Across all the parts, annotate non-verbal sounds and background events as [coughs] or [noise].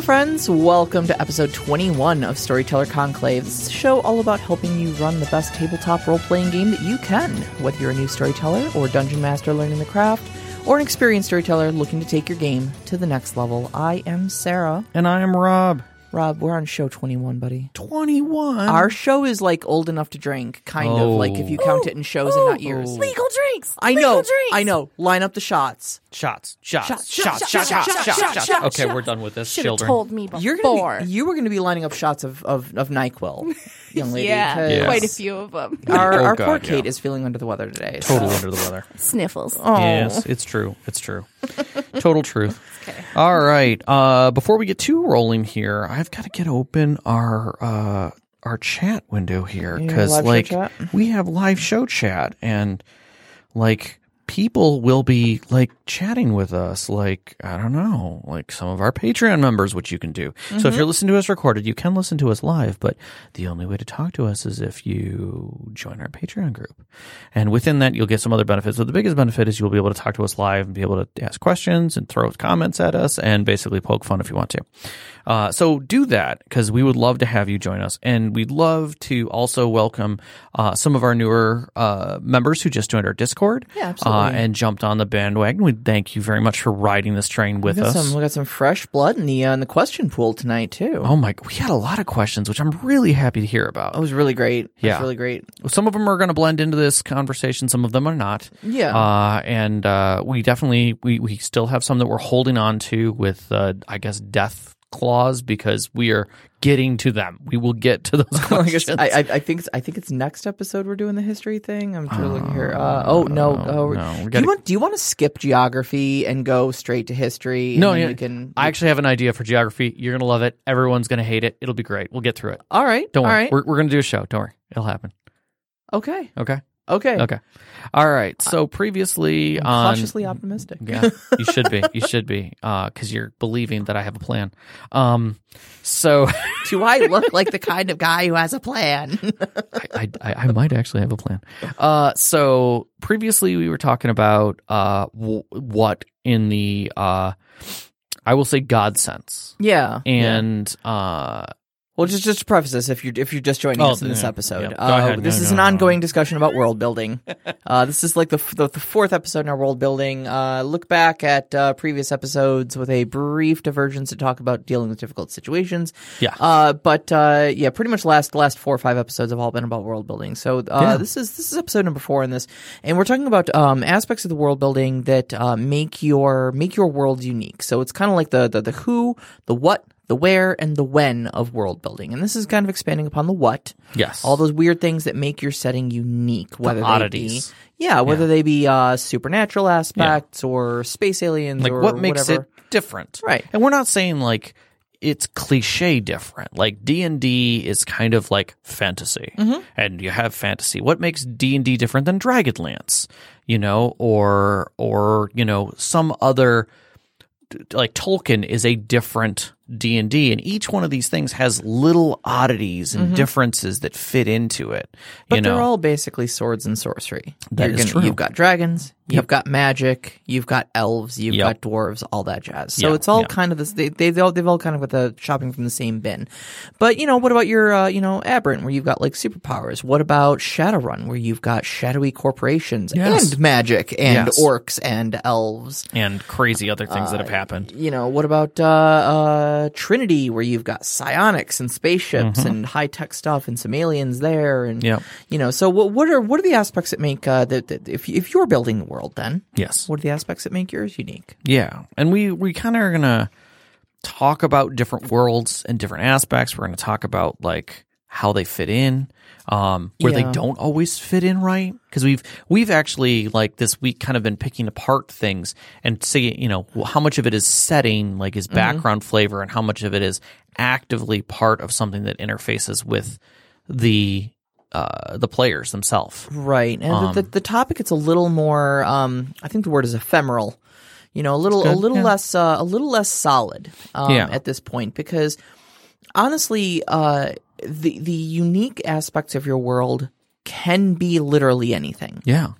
Hello, friends. Welcome to episode 21 of Storyteller Conclave. This is a show all about helping you run the best tabletop role playing game that you can, whether you're a new storyteller or dungeon master learning the craft, or an experienced storyteller looking to take your game to the next level. I am Sarah. And I am Rob. Rob, we're on show 21, buddy. 21? Our show is like old enough to drink, kind oh. of like if you count oh, it in shows oh, and not oh. years. Legal drinks. I legal know. Drinks. I know. Line up the shots. Shots. Shots. Shots. Shots. Shots. Shots. Shots. shots, shots, shots, shots okay, we're done with this. Should children. told me before. You're gonna be, you were going to be lining up shots of of, of Nyquil, young lady. yeah, yes. quite a few of them. [laughs] Our, oh, our God, poor Kate yeah. is feeling under the weather today. So. Totally under the weather. Sniffles. Oh. Yes, it's true. It's true. [laughs] Total truth. All right. Uh, before we get too rolling here, I've got to get open our uh, our chat window here because like we have live show chat and like people will be like chatting with us like i don't know like some of our patreon members which you can do. So Mm-hmm. if you're listening to us recorded you can listen to us live but the only way to talk to us is if you join our patreon group. And within that you'll get some other benefits. But the biggest benefit is you'll be able to talk to us live and be able to ask questions and throw comments at us and basically poke fun if you want to uh, so do that because we would love to have you join us, and we'd love to also welcome uh, some of our newer uh, members who just joined our Discord. Yeah, absolutely. Uh, and jumped on the bandwagon. We thank you very much for riding this train with We us. some we got some fresh blood in the uh, in the question pool tonight too. Oh my! We had a lot of questions, which I'm really happy to hear about. It was really great. It was Yeah. really great. Some of them are going to blend into this conversation. Some of them are not. Yeah. Uh, and uh, we definitely we we still have some that we're holding on to with uh, I guess death clause because we are getting to them. We will get to those [laughs] I questions. I, I, I think it's, I think it's next episode we're doing the history thing. I'm trying to look here. Uh, oh no! Oh, no, do you want do you want to skip geography and go straight to history? and no, yeah, can. I actually have an idea for geography. You're gonna love it. Everyone's gonna hate it. It'll be great. We'll get through it. all right. Don't worry. right. We're we're gonna do a show. Don't worry. It'll happen. okay. Okay. Okay. Okay. All right. So previously on cautiously optimistic. Yeah, you should be. You should be, because you're believing that I have a plan. Um, so [laughs] Do I look like the kind of guy who has a plan? [laughs] I, I, I might actually have a plan. Uh, so previously we were talking about uh w- what in the uh, I will say God sense, yeah. and uh, Well, just just to preface this, if you're if you're just joining Oh, us in this yeah, episode, yeah. Go uh, ahead. this No, is no, an no. ongoing discussion about world building. [laughs] uh, this is like the, f- the the fourth episode in our world building. Uh, look back at uh, previous episodes with a brief divergence to talk about dealing with difficult situations. Yeah. Uh, but uh, yeah, pretty much last last four or five episodes have all been about world building. So uh, this is this is episode number four in this, and we're talking about um, aspects of the world building that uh, make your make your world unique. So it's kind of like the, the the who, the what, the where, and the when of world building. And this is kind of expanding upon the what. yes, All those weird things that make your setting unique, whether oddities. they be yeah, whether they be uh, supernatural aspects or space aliens like or what makes whatever. it different Right. and we're not saying like it's cliche different like d&d is kind of like fantasy Mm-hmm. and you have fantasy what makes d&d different than dragonlance you know or or you know some other like Tolkien is a different D and D, and each one of these things has little oddities and differences that fit into it. Mm-hmm. But you know, they're all basically swords and sorcery. That You're is true. You've got dragons, you've got magic, you've got elves, you've Yep. got dwarves, all that jazz. So Yeah, it's all kind of this. They, they've all they've all kind of got the shopping from the same bin. But you know, what about your uh, you know Aberrant, where you've got like superpowers? What about Shadowrun, where you've got shadowy corporations Yes. and magic and Yes. orcs and elves? and crazy other things that have happened. You know, what about uh, uh, Trinity, where you've got psionics and spaceships and high tech stuff and some aliens there, and Mm-hmm. Yep. you know, so what what are what are the aspects that make uh, that, that if if you're building the world, then Yes. what are the aspects that make yours unique? Yeah, and we we kind of are gonna talk about different worlds and different aspects. We're gonna talk about like how they fit in, um, where Yeah. they don't always fit in right. Because we've we've actually like this week kind of been picking apart things and see you know how much of it is setting like is background flavor and how much of it is actively part of something that interfaces with the uh, the players themselves. Right, and Um, the, the the topic it's a little more. Um, I think the word is ephemeral. You know, a little a little yeah. less uh, a little less solid. Um, Yeah. at this point because honestly, uh, the the unique aspects of your world can be literally anything. Yeah,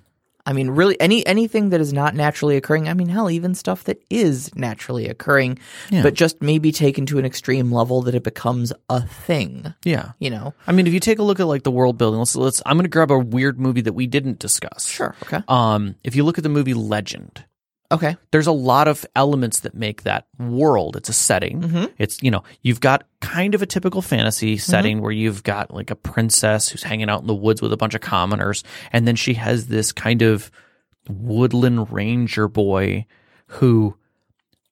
I mean, really, any anything that is not naturally occurring. I mean, hell, even stuff that is naturally occurring, Yeah. but just maybe taken to an extreme level that it becomes a thing. yeah. You know? I mean, if you take a look at like the world building, let's let's. I'm going to grab a weird movie that we didn't discuss. Sure. Okay. Um, if you look at the movie Legend, Okay. there's a lot of elements that make that world. It's a setting. Mm-hmm. It's you know you've got kind of a typical fantasy setting where you've got like a princess who's hanging out in the woods with a bunch of commoners, and then she has this kind of woodland ranger boy who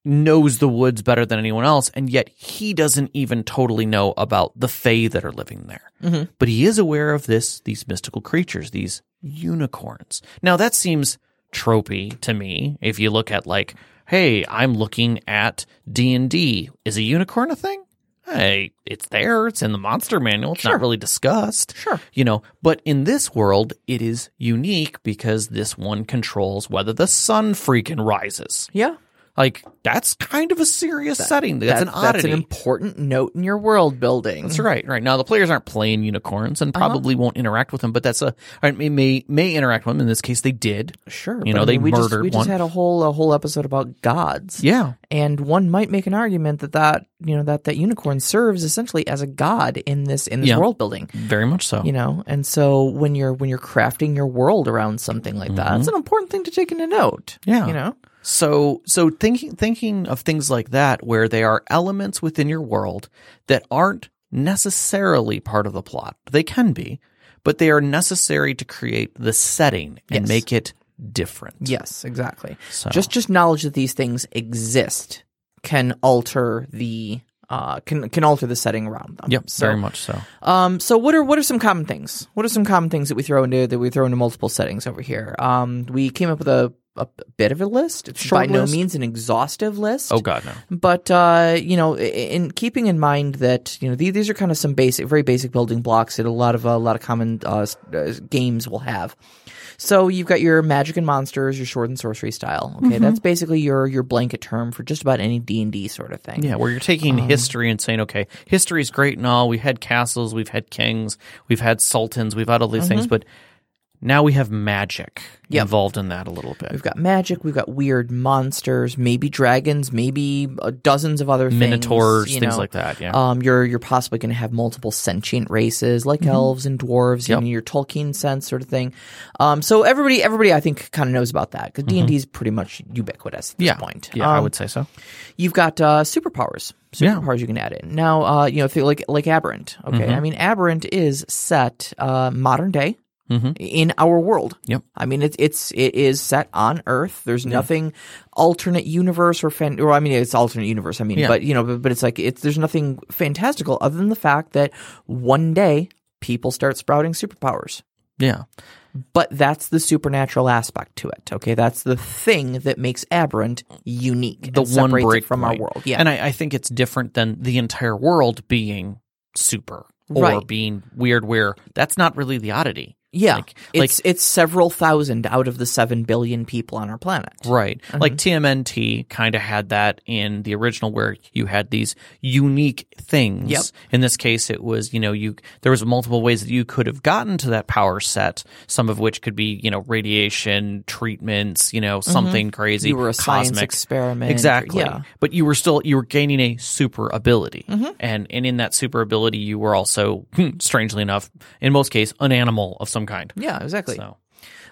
knows the woods better than anyone else, and yet he doesn't even totally know about the fae that are living there. Mm-hmm. But he is aware of this these mystical creatures, these unicorns. Now that seems tropey to me. If you look at like, hey, I'm looking at D and D, is a unicorn a thing? Hey, it's there. It's in the monster manual. It's Sure. not really discussed. Sure. You know, but in this world, it is unique because this one controls whether the sun freaking rises. Yeah. Like that's kind of a serious setting. That's, an oddity. That's an important note in your world building. That's right. Right now, the players aren't playing unicorns and Uh-huh. probably won't interact with them. But that's a I mean, may may interact with them. In this case, they did. Sure. You but know, I they mean, we just, murdered we just had a whole a whole episode about gods. Yeah. And one might make an argument that that you know that that unicorn serves essentially as a god in this in this Yeah. world building. Very much so. You know, and so when you're when you're crafting your world around something like that, it's an important thing to take into note. Mm-hmm. Yeah. You know. So so thinking thinking of things like that where they are elements within your world that aren't necessarily part of the plot. They can be, but they are necessary to create the setting and Yes. make it different. Yes, exactly. So- Just just knowledge that these things exist can alter the uh can can alter the setting around them. Yep, So, very much so. Um, so what are what are some common things? What are some common things that we throw into that we throw into multiple settings over here? Um, we came up with a, a bit of a list. It's Short by no means an exhaustive list. Oh god, no. But uh, you know, in keeping in mind that you know these, these are kind of some basic, very basic building blocks that a lot of a lot of common uh, uh, games will have. So you've got your magic and monsters, your sword and sorcery style. Okay, Mm-hmm. that's basically your your blanket term for just about any D and D sort of thing. Yeah, where you're taking Um, history and saying, okay, history is great and all. We had castles, we've had kings, we've had sultans, we've had all these things, but now we have magic Mm-hmm. Yep. involved in that a little bit. We've got magic, we've got weird monsters, maybe dragons, maybe uh, dozens of other things, Minotaurs, you things know. like that. Yeah. Um, you're you're possibly going to have multiple sentient races like elves and dwarves Mm-hmm. Yep. in your Tolkien sense, sort of thing. Um, so everybody everybody I think kind of knows about that because D and D is pretty much ubiquitous at this Mm-hmm. yeah. point. Yeah, I Um, would say so. You've got uh, superpowers. Yeah. Superpowers you can add in. Now, uh, you know, like like Aberrant. Okay, Mm-hmm. I mean Aberrant is set uh, modern day Mhm. in our world. Yep. I mean it's it's it is set on Earth. There's nothing alternate universe or fan. Or I mean it's alternate universe. I mean, Yeah. but you know, but, but it's like it's there's nothing fantastical other than the fact that one day people start sprouting superpowers. Yeah. But that's the supernatural aspect to it. Okay, that's the thing that makes Aberrant unique. The one break from our world. Yeah, And I, I think it's different than the entire world being super or Right. being weird where that's not really the oddity. Yeah. like- like- it's it's several thousand out of the seven billion people on our planet. Right. Mm-hmm. Like TMNT kind of had that in the original where you had these unique things. Yep. In this case it was, you know, you there was multiple ways that you could have gotten to that power set, some of which could be, you know, radiation, treatments, you know, something crazy. Mm-hmm. You were a science cosmic. experiment. Exactly. Yeah. But you were still you were gaining a super ability. Mm-hmm. And and in that super ability you were also strangely enough, in most cases, an animal of some kind. Yeah, exactly. So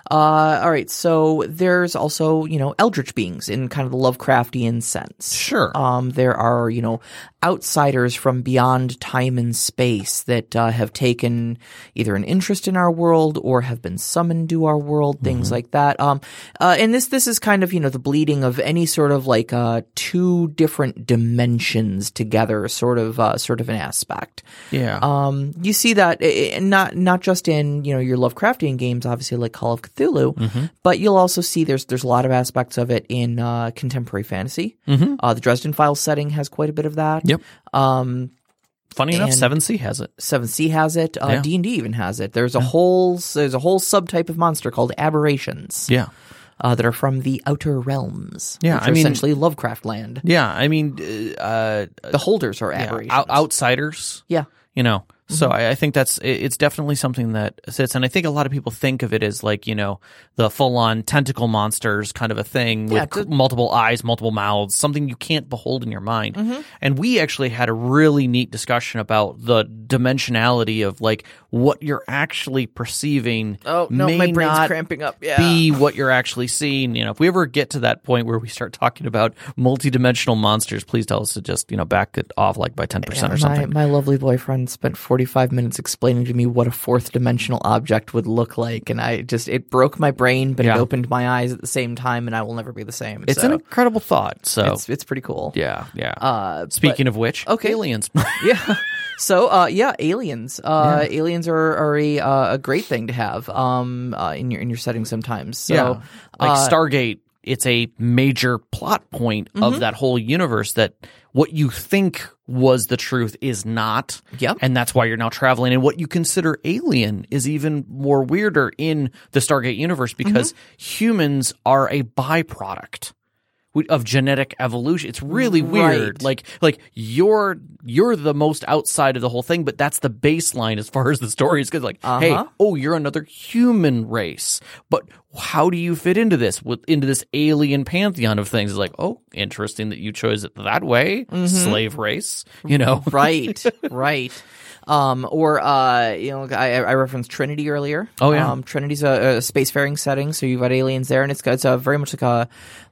Uh, all right. So there's also, you know, eldritch beings in kind of the Lovecraftian sense. Sure. Um, there are, you know, outsiders from beyond time and space that uh, have taken either an interest in our world or have been summoned to our world, things like that. Um, uh, and this this is kind of, you know, the bleeding of any sort of like uh, two different dimensions together, sort of uh, sort of an aspect. yeah. Um, you see that eh, eh, not not just in you know your Lovecraftian games, obviously like Call of Cthulhu, Mm-hmm. but you'll also see there's there's a lot of aspects of it in uh, contemporary fantasy. Mhm. Uh, the Dresden Files setting has quite a bit of that. Yep. Um, Funny enough, Seven Sea has it. Seven Sea has it. Uh, Yeah. D and D even has it. There's a whole there's a whole subtype of monster called aberrations. Yeah. uh, that are from the outer realms. Yeah, which I are mean- essentially Lovecraft land. Yeah. I mean, uh, Beholders are aberrations. out- outsiders. yeah, you know. So I, I think that's it's definitely something that sits and i think a lot of people think of it as like you know the full-on tentacle monsters kind of a thing Yeah, with a- multiple eyes multiple mouths something you can't behold in your mind Mm-hmm. and we actually had a really neat discussion about the dimensionality of like what you're actually perceiving Oh no, may my brain's not cramping up. Yeah. be what you're actually seeing. You know, if we ever get to that point where we start talking about multidimensional monsters, please tell us to just, you know, back it off like by 10% or my, something. my lovely boyfriend spent 45 minutes explaining to me what a fourth dimensional object would look like. And I just, it broke my brain, but Yeah. it opened my eyes at the same time, and I will never be the same. It's so an incredible thought. So, it's, it's pretty cool. yeah, yeah. Uh, Speaking of which, okay. aliens. [laughs] yeah. So, uh, yeah, aliens. Uh, aliens are, are a, uh, a great thing to have, um, uh, in your, in your setting sometimes. So, yeah. Like uh, Stargate, it's a major plot point Mm-hmm. of that whole universe that what you think was the truth is not. Yep. And that's why you're now traveling. And what you consider alien is even more weirder in the Stargate universe because Mm-hmm. humans are a byproduct of genetic evolution. It's really weird. Right. Like like you're you're the most outside of the whole thing, but that's the baseline as far as the story is. Because like, hey, Uh-huh. oh, you're another human race, but how do you fit into this with into this alien pantheon of things? It's like, oh, interesting that you chose it that way, Mm-hmm. slave race. You know, [laughs] right, right. Um, or uh, you know, I, I referenced Trinity earlier. Oh, yeah. um, Trinity's a, a spacefaring setting, so you've got aliens there, and it's got it's a very much like a,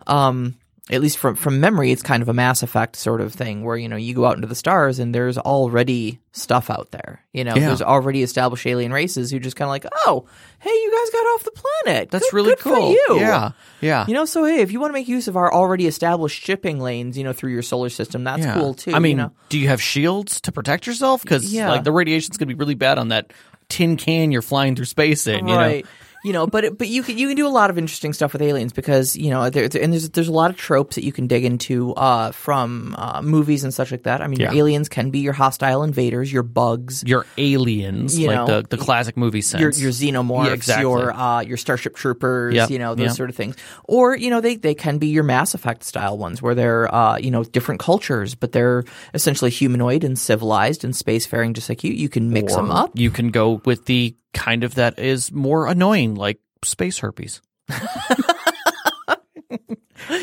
um, at least from from memory, it's kind of a Mass Effect sort of thing where you know you go out into the stars and there's already stuff out there. You know, Yeah. there's already established alien races who just kind of like, oh, hey, you guys got off the planet. that's Good- really good cool. You. Yeah, yeah. You know, so hey, if you want to make use of our already established shipping lanes, you know, through your solar system, that's yeah. cool too. I mean, you know? do you have shields to protect yourself? Because Yeah. like the radiation's gonna be really bad on that tin can you're flying through space in. You know? You know, but it, but you can you can do a lot of interesting stuff with aliens because you know there, and there's there's a lot of tropes that you can dig into uh, from uh, movies and such like that. I mean, your aliens can be your hostile invaders, your bugs, Your aliens, You like know, the, the classic movie sense. your your xenomorphs, Yeah, exactly. your uh, your starship troopers, Yep, you know those yep. sort of things. Or you know they they can be your Mass Effect style ones where they're uh, you know different cultures, but they're essentially humanoid and civilized and spacefaring just like you. You can mix them up. You can go with the kind of that is more annoying, like space herpes.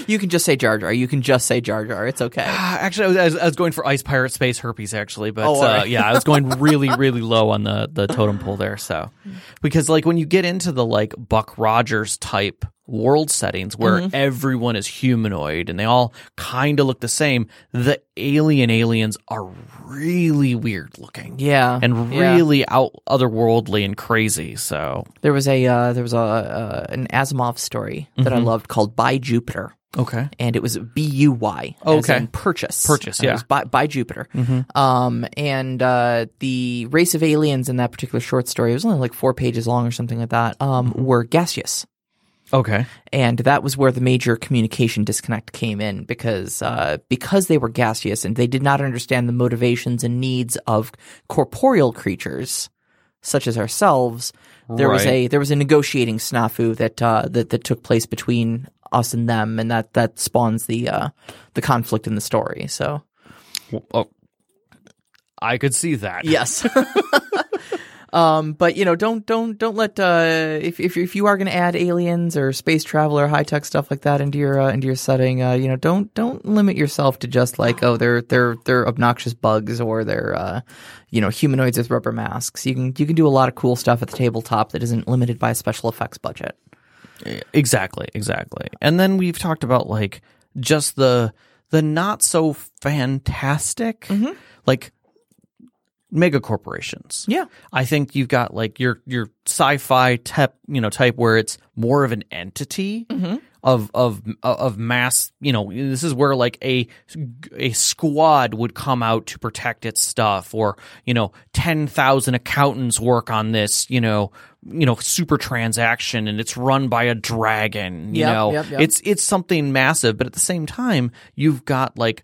You can just say Jar Jar. You can just say Jar Jar. It's okay. [sighs] Actually, I was, I was going for ice pirate space herpes. Actually, but Oh, uh, right. yeah, I was going [laughs] really, really low on the the totem pole there. So, because like when you get into the like Buck Rogers type world settings where Mm-hmm. everyone is humanoid and they all kind of look the same, the alien aliens are really weird looking. Yeah, And yeah. really out otherworldly and crazy. So There was a uh, there was a uh, an Asimov story that Mm-hmm. I loved called Buy Jupiter, okay, and it was B U Y. Okay. in purchase. Purchase, yeah. was by, by Jupiter. Um, and uh, the race of aliens in that particular short story it was only like four pages long or something like that. Um, were gaseous. Okay, and that was where the major communication disconnect came in because uh, because they were gaseous and they did not understand the motivations and needs of corporeal creatures such as ourselves. There was a there was a negotiating snafu that uh, that that took place between us and them, and that that spawns the uh, the conflict in the story. So oh, I could see that. yes. [laughs] [laughs] Um, but you know, don't don't don't let uh, if if if you are going to add aliens or space travel or high tech stuff like that into your uh, into your setting, uh, you know, don't don't limit yourself to just like oh they're they're they're obnoxious bugs or they're uh, you know humanoids with rubber masks. You can you can do a lot of cool stuff at the tabletop that isn't limited by a special effects budget. Exactly, exactly. And then we've talked about like just the the not so fantastic like mega corporations. Yeah. I think you've got like your your sci-fi type, you know, type where it's more of an entity mm-hmm. of of of mass, you know, this is where like a a squad would come out to protect its stuff or, you know, 10,000 accountants work on this, you know, you know, super transaction and it's run by a dragon, you Yep, know. yep, yep. It's it's something massive, but at the same time, you've got like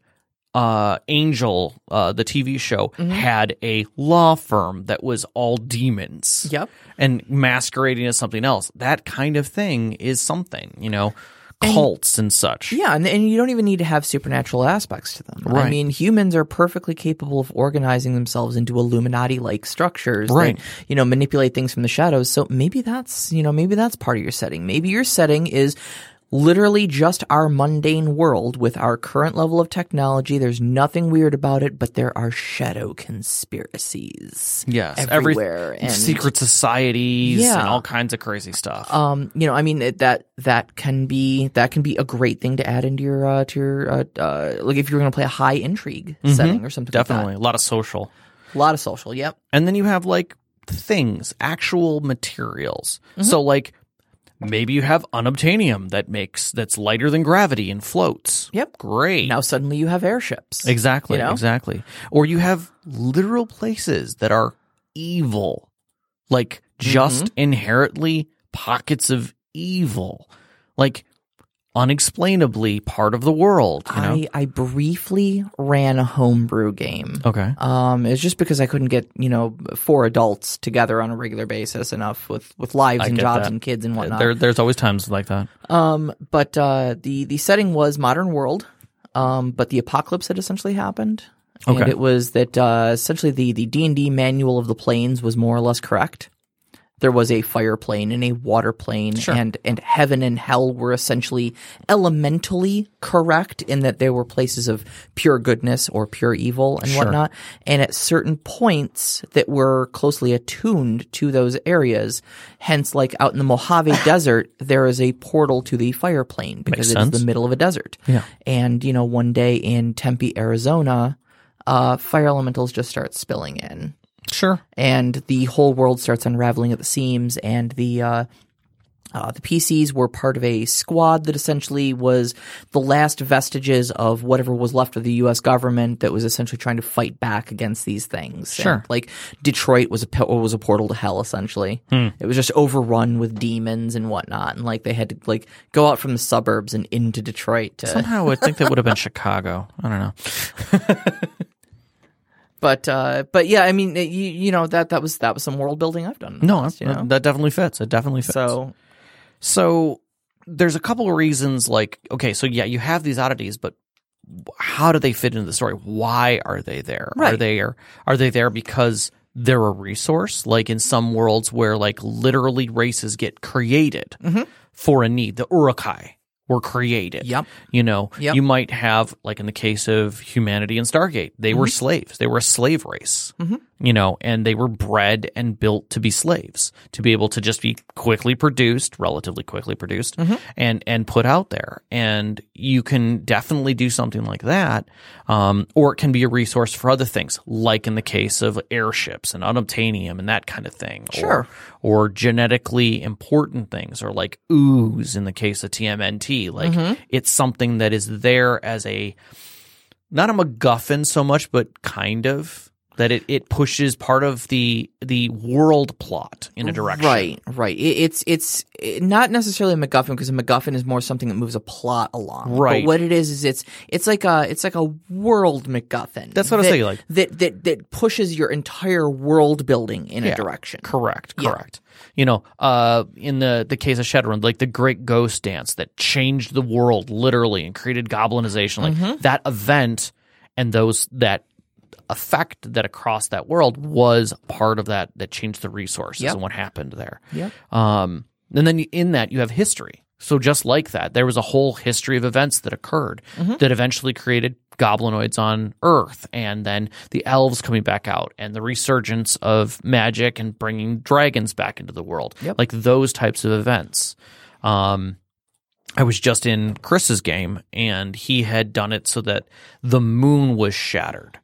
uh, Angel, uh, the TV show, Mm-hmm. had a law firm that was all demons. Yep. And masquerading as something else. That kind of thing is something, you know, cults and, such. Yeah, and, and you don't even need to have supernatural aspects to them. I mean, humans are perfectly capable of organizing themselves into Illuminati-like structures. Right. That, you know, manipulate things from the shadows. So maybe that's you know maybe that's part of your setting. Maybe your setting is literally just our mundane world with our current level of technology. There's nothing weird about it, but there are shadow conspiracies. Yes. everywhere Every, and secret societies Yeah. and all kinds of crazy stuff. um, you know, I mean it- that that can be that can be a great thing to add into your uh, to your uh, uh, like if you're going to play a high intrigue setting or something. Mm-hmm. Definitely. A lot of social. a lot of social. Yep. And then you have like things, actual materials. Mm-hmm. So like maybe you have unobtainium that makes that's lighter than gravity and floats. Yep. Great. Now suddenly you have airships. exactly. you know? Exactly. Or you have literal places that are evil. Like just Mm-hmm. inherently pockets of evil. Like unexplainably part of the world, you know? I I briefly ran a homebrew game. okay. Um, it's just because I couldn't get you know four adults together on a regular basis enough with with lives I and jobs that. and kids and whatnot. There, there's always times like that. Um, but uh, the the setting was modern world. Um, but the apocalypse had essentially happened, and Okay. it was that uh, essentially the the D and D manual of the planes was more or less correct. There was a fire plane and a water plane, and and heaven and hell were essentially elementally correct in that they were places of pure goodness or pure evil and whatnot. And at certain points that were closely attuned to those areas, hence like out in the Mojave [coughs] Desert, there is a portal to the fire plane because it's the middle of a desert. Yeah. And you know, one day in Tempe, Arizona, uh, fire elementals just start spilling in Sure. and the whole world starts unraveling at the seams and the uh, uh, the PCs were part of a squad that essentially was the last vestiges of whatever was left of the U.S. government that was essentially trying to fight back against these things. Sure. And, like Detroit was a was a portal to hell. Essentially, it was just overrun with demons and whatnot, and like they had to like go out from the suburbs and into Detroit to. Somehow I think that would have been [laughs] Chicago. I don't know. [laughs] But uh, but yeah, I mean, you you know that that was that was some world building I've done. No, past, you know? that definitely fits. It definitely fits. so So there's a couple of reasons like okay, so yeah, you have these oddities, but how do they fit into the story? Why are they there? Are they are they there because they're a resource? Like in some worlds where like literally races get created for a need. The Uruk-hai were created. Yep. You know, Yep. you might have like in the case of humanity and Stargate, they were mm-hmm. slaves. They were a slave race. Mm-hmm. You know, and they were bred and built to be slaves, to be able to just be quickly produced, relatively quickly produced, and and put out there. And you can definitely do something like that, um, or it can be a resource for other things, like in the case of airships and unobtainium and that kind of thing. Sure. Or, or genetically important things, or like ooze in the case of TMNT. Like it's something that is there as a not a MacGuffin so much, but kind of that it, it pushes part of the the world plot in a direction. Right, right. It, it's it's not necessarily a MacGuffin because a MacGuffin is more something that moves a plot along. Right. But what it is is it's it's like a it's like a world MacGuffin. That's what I that- say, like- that that that pushes your entire world building in Yeah. a direction. Correct. Yeah. Correct. You know, uh, in the the case of Shadowrun, like the Great Ghost Dance that changed the world literally and created goblinization, like Mm-hmm. that event and those that effect that across that world was part of that that changed the resources Yep. and what happened there. Yep. Um, and then in that you have history. So just like that, there was a whole history of events that occurred Mm-hmm. that eventually created goblinoids on Earth, and then the elves coming back out, and the resurgence of magic and bringing dragons back into the world, Yep. like those types of events. Um, I was just in Chris's game, and he had done it so that the moon was shattered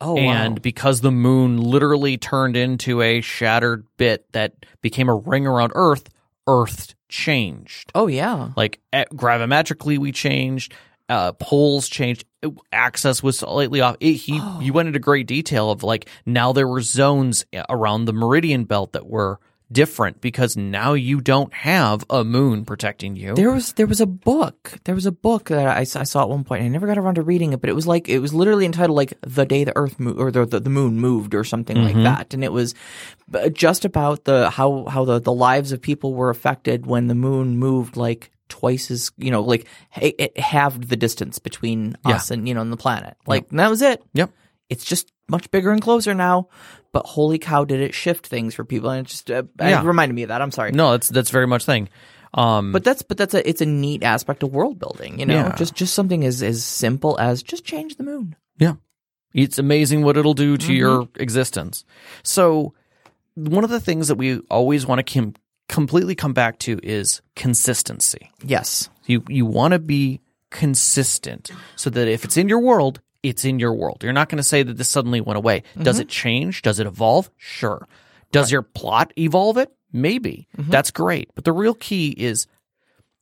Oh and wow. because the moon literally turned into a shattered bit that became a ring around Earth, Earth changed. Oh yeah. Like gravimetrically, we changed. Uh, poles changed. Axis was slightly off. It, he he went into great detail of like now there were zones around the meridian belt that were different because now you don't have a moon protecting you. There was there was a book. There was a book that I, I saw at one point. And I never got around to reading it, but it was like it was literally entitled like "The Day the Earth Moved" or the, the the Moon Moved or something like mm-hmm. that. And it was uh, just about the how how the the lives of people were affected when the moon moved like twice as you know like it, halved the distance between Yeah. us and you know and the planet. Like and that was it. Yep. It's just much bigger and closer now. But holy cow, did it shift things for people? And it just uh, Yeah. it reminded me of that. I'm sorry. No, that's that's very much thing. Um, But that's but that's a it's a neat aspect of world building, you know. Yeah. Just just something as as simple as just change the moon. Yeah. It's amazing what it'll do to your existence. So, one of the things that we always want to com- completely come back to is consistency. Yes. You you want to be consistent so that if it's in your world, it's in your world. You're not going to say that this suddenly went away. Does it change? Does it evolve? Sure. Does your plot evolve it? Maybe. That's great. But the real key is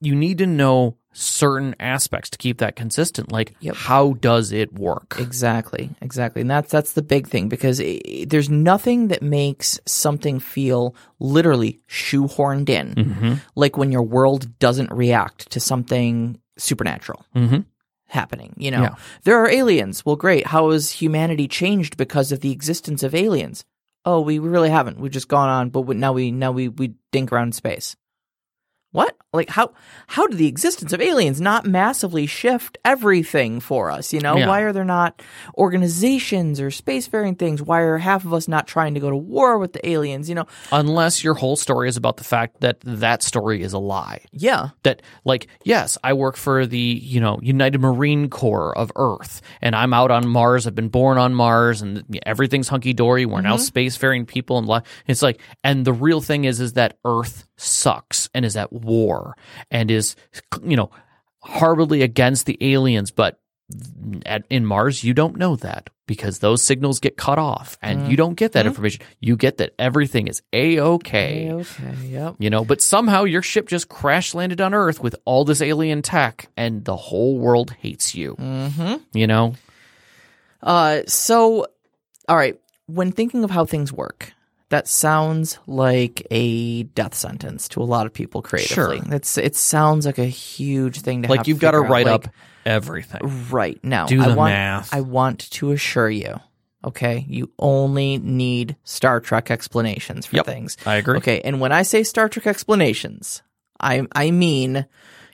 you need to know certain aspects to keep that consistent. Like Yep. how does it work? Exactly. Exactly. And that's that's the big thing because i there's nothing that makes something feel literally shoehorned in, Mm-hmm. like when your world doesn't react to something supernatural. Mhm. Happening, you know, Yeah. there are aliens. Well, great. How has humanity changed because of the existence of aliens? Oh, we really haven't. We've just gone on, but now we now we we dink around in space. What? Like how how did the existence of aliens not massively shift everything for us? You know, Yeah. why are there not organizations or spacefaring things? Why are half of us not trying to go to war with the aliens? You know, Unless your whole story is about the fact that that story is a lie. yeah, that like yes i work for the you know united marine corps of earth and i'm out on mars i've been born on mars and everything's hunky-dory we're now mm-hmm. spacefaring people and it's like and the real thing is is that earth sucks and is at war and is you know horribly against the aliens but at, in Mars, you don't know that because those signals get cut off and you don't get that information. You get that everything is a okay. okay, yep. You know, but somehow your ship just crash landed on Earth with all this alien tech, and the whole world hates you. Mm-hmm. You know, Uh, so, all right. When thinking of how things work, that sounds like a death sentence to a lot of people creatively. Sure. It's it sounds like a huge thing to have like you've got to out. write Like, up everything. right now. Do I the want, math. I want to assure you. Okay, you only need Star Trek explanations for Yep, things. I agree. Okay, and when I say Star Trek explanations, I I mean,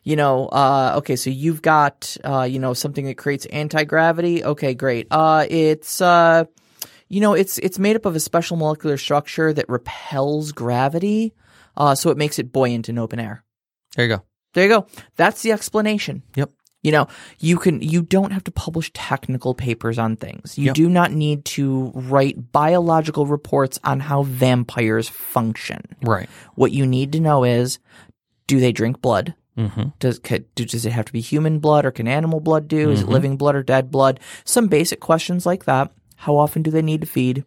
you know, uh, okay, so you've got uh, you know, something that creates anti gravity. Okay, great. Uh, it's uh, you know, it's it's made up of a special molecular structure that repels gravity, uh, so it makes it buoyant in open air. There you go. There you go. That's the explanation. Yep. You know, you can you don't have to publish technical papers on things. You Yep. do not need to write biological reports on how vampires function. Right. What you need to know is do they drink blood? Mm-hmm. Does ca- do, does it have to be human blood or can animal blood do? Is it Mm-hmm. living blood or dead blood? Some basic questions like that. How often do they need to feed?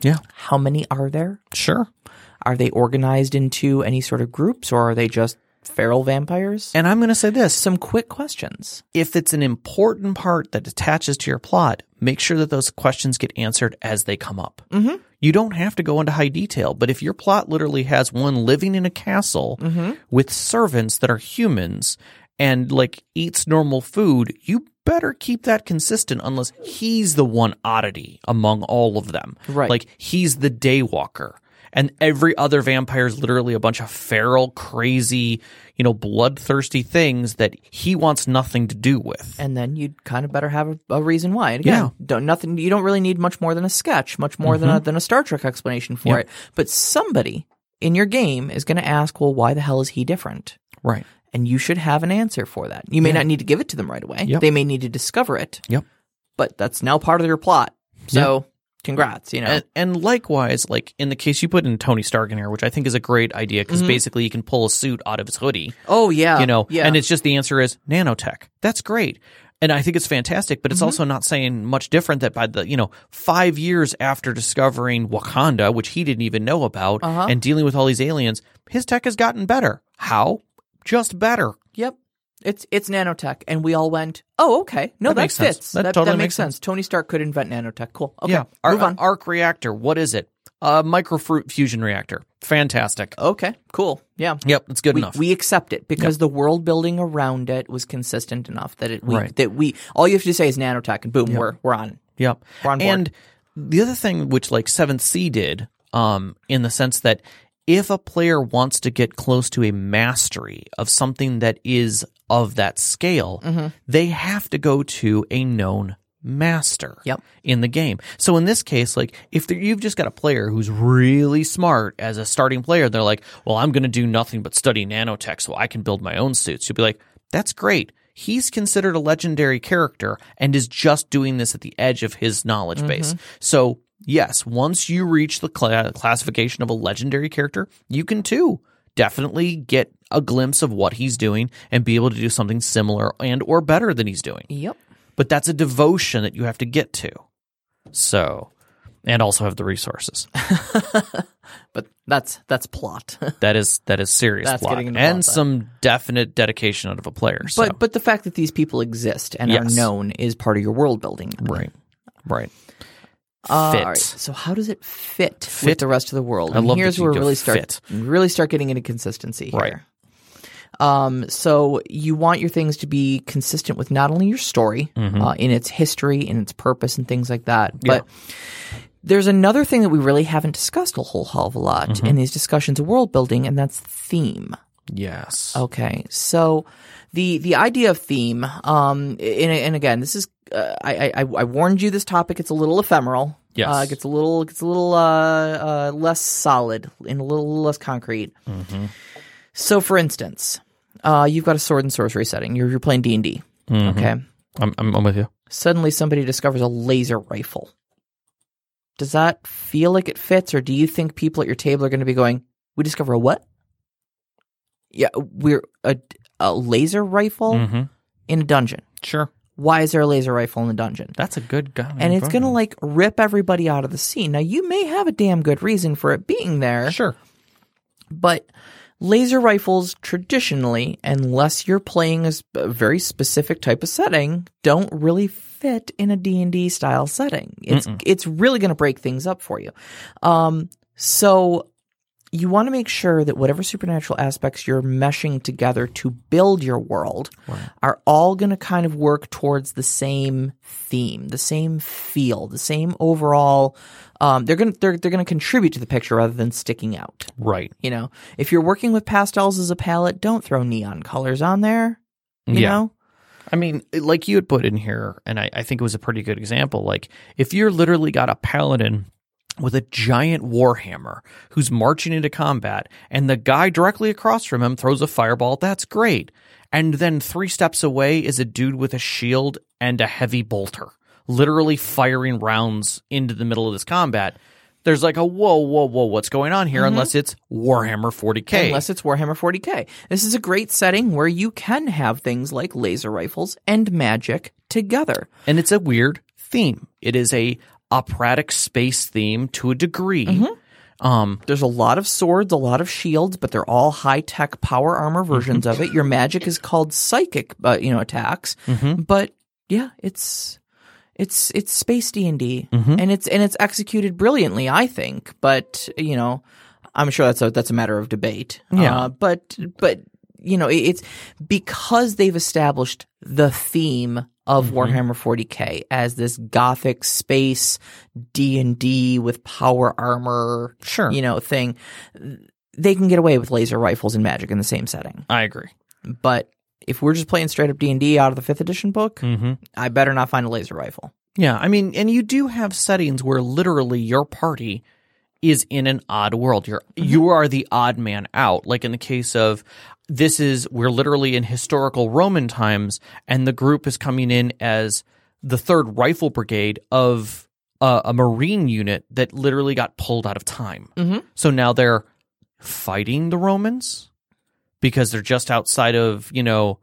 Yeah. How many are there? Sure. Are they organized into any sort of groups or are they just feral vampires? And I'm going to say this: Some quick questions. if it's an important part that attaches to your plot, make sure that those questions get answered as they come up. Mm-hmm. You don't have to go into high detail, but if your plot literally has one living in a castle with servants that are humans and like eats normal food, you better keep that consistent unless he's the one oddity among all of them. Right. Like he's the daywalker. And every other vampire is literally a bunch of feral, crazy, you know, bloodthirsty things that he wants nothing to do with. and then you'd kind of better have a, a reason why. And again, Yeah. Mm-hmm. don't nothing. You don't really need much more than a sketch, much more than a, than a Star Trek explanation for Yeah. it. But somebody in your game is going to ask, well, why the hell is he different? Right. And you should have an answer for that. You may Yeah. not need to give it to them right away. Yep. They may need to discover it. Yep. But that's now part of your plot. So, congrats. You know, And, and likewise, like in the case you put in Tony Stark in here, which I think is a great idea because basically you can pull a suit out of his hoodie, oh yeah, you know, yeah, and it's just the answer is nanotech. That's great. And I think it's fantastic, but it's also not saying much different that by the, you know, five years after discovering Wakanda, which he didn't even know about, Uh-huh. and dealing with all these aliens, his tech has gotten better. How? Just better. Yep. It's it's nanotech, and we all went, "Oh, okay, no, That that, makes sense. fits. That That, totally that makes makes sense. Tony Stark could invent nanotech. Cool. Okay, yeah. Ar- move on. arc reactor. What is it? a microfruit fusion reactor. Fantastic. Okay, cool. Yeah. Yep, it's good we, enough. we accept it because the world building around it was consistent enough that it we, Right. that we all you have to say is nanotech and boom we're we're on. Yep. We're on board. And the other thing which like Seventh Sea did, um, in the sense that if a player wants to get close to a mastery of something that is of that scale, Mm-hmm. they have to go to a known master Yep. in the game. So in this case, like if you've just got a player who's really smart as a starting player, they're like, well, I'm going to do nothing but study nanotech so I can build my own suits. You'll be like, that's great. He's considered a legendary character and is just doing this at the edge of his knowledge base. So yes, once you reach the cla classification of a legendary character, you can too definitely get a glimpse of what he's doing and be able to do something similar and or better than he's doing Yep. but that's a devotion that you have to get to. So, and also have the resources. [laughs] But that's that's plot. [laughs] That is that is serious That's plot and plot, some definite dedication out of a player. So. but but the fact that these people exist and Yes. are known is part of your world building. right, right. Uh, Fit. right. So how does it fit, with Fit. the rest of the world? I And love here's where we really start fit. really start getting into consistency here. Right. Um, so you want your things to be consistent with not only your story Mm-hmm. uh, in its history, in its purpose, and things like that, but there's another thing that we really haven't discussed a whole hell of a lot Mm-hmm. in these discussions of world building, and that's theme. Yes. Okay, so the the idea of theme, um, and, and again, this is uh, I, I I warned you this topic. It's a little ephemeral. Yes. uh, it gets a little gets a little uh, uh, less solid and a little less concrete. So, for instance, uh, you've got a sword and sorcery setting. You're you're playing D and D. Okay. I'm, I'm I'm with you. Suddenly, somebody discovers a laser rifle. Does that feel like it fits, or do you think people at your table are going to be going, "We discover a what? Yeah, we're a, a laser rifle Mhm. in a dungeon. Sure. Why is there a laser rifle in the dungeon? That's a good guy. And it's going to like rip everybody out of the scene. Now, you may have a damn good reason for it being there, sure. but laser rifles traditionally, unless you're playing a very specific type of setting, don't really fit in a D&D style setting. It's it's really going to break things up for you. Um so you want to make sure that whatever supernatural aspects you're meshing together to build your world are all going to kind of work towards the same theme, the same feel, the same overall. Um, they're going to they're they're going to contribute to the picture rather than sticking out. Right. You know, if you're working with pastels as a palette, don't throw neon colors on there. You Yeah. know, I mean, like you had put in here, and I, I think it was a pretty good example. Like, if you're literally got a paladin with a giant warhammer who's marching into combat, and the guy directly across from him throws a fireball, that's great. And then three steps away is a dude with a shield and a heavy bolter, literally firing rounds into the middle of this combat. There's like a whoa, whoa, whoa, what's going on here? Mm-hmm. Unless it's Warhammer 40k. unless it's Warhammer 40k. This is a great setting where you can have things like laser rifles and magic together. and it's a weird theme. It is a operatic space theme to a degree. Mm-hmm. Um, There's a lot of swords, a lot of shields, but they're all high tech power armor versions of it. Your magic is called psychic, uh, you know, attacks. But yeah, it's it's it's space D and D, and it's and it's executed brilliantly, I think. But you know, I'm sure that's a that's a matter of debate. Yeah. Uh, but but you know, it's because they've established the theme of Warhammer 40k as this gothic space D and D with power armor, Sure. you know, thing. They can get away with laser rifles and magic in the same setting. I agree. But if we're just playing straight up D and D out of the fifth edition book, Mm-hmm. I better not find a laser rifle. Yeah, I mean, and you do have settings where literally your party is in an odd world. You're you are the odd man out. Like in the case of this is we're literally in historical Roman times, and the group is coming in as the third rifle brigade of a, a marine unit that literally got pulled out of time. Mhm. So now they're fighting the Romans because they're just outside of you know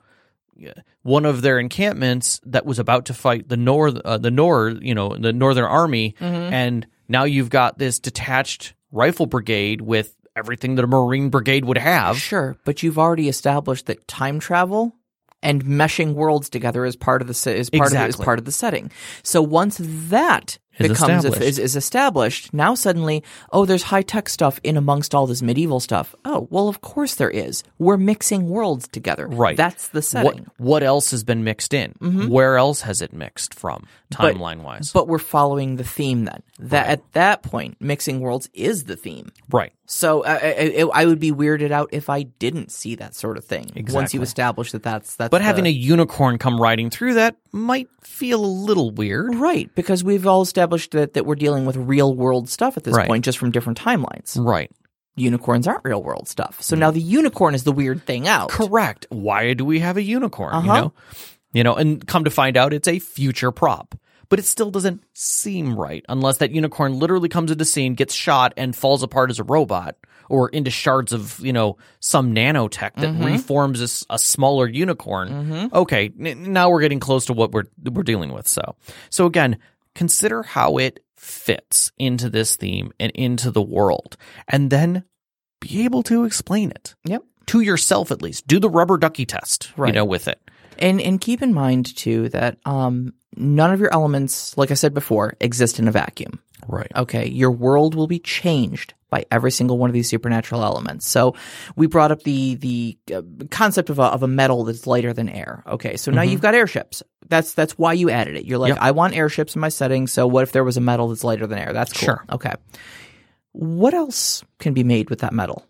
one of their encampments that was about to fight the north uh, the north you know the northern army and now you've got this detached rifle brigade with everything that a marine brigade would have Sure, but you've already established that time travel and meshing worlds together is part of the is part of is part of the setting. So once that is becomes established. is, is established. Now suddenly, oh, there's high tech stuff in amongst all this medieval stuff. Oh, well, of course there is. We're mixing worlds together. Right. That's the what setting. what else has been mixed in? Mm-hmm. Where else has it mixed from timeline wise? But we're following the theme then. That at that point, mixing worlds is the theme. right. So uh, uh, I, I, I would be weirded out if I didn't see that sort of thing. Exactly. Once you establish that that's that's. But the- having a unicorn come riding through that might feel a little weird. right because we've all established that that we're dealing with real world stuff at this Right. point, just from different timelines. Right. Unicorns aren't real world stuff. So now the unicorn is the weird thing out. Correct. Why do we have a unicorn? You Uh-huh. know, you know, and come to find out, it's a future prop. But it still doesn't seem right unless that unicorn literally comes into scene, gets shot, and falls apart as a robot, or into shards of you know some nanotech that Mm-hmm. reforms as a smaller unicorn. Okay, n- now we're getting close to what we're we're dealing with. So, so again, consider how it fits into this theme and into the world, and then be able to explain it Yep. to yourself at least. Do the rubber ducky test, you know, with it. And and keep in mind too that um none of your elements, like I said before, exist in a vacuum. Right. Okay, your world will be changed by every single one of these supernatural elements. So we brought up the the uh, concept of a of a metal that's lighter than air. Okay, so now you've got airships. That's that's why you added it. You're like, Mm-hmm. Yep. I want airships in my setting. So what if there was a metal that's lighter than air? That's cool. Sure. Okay. What else can be made with that metal?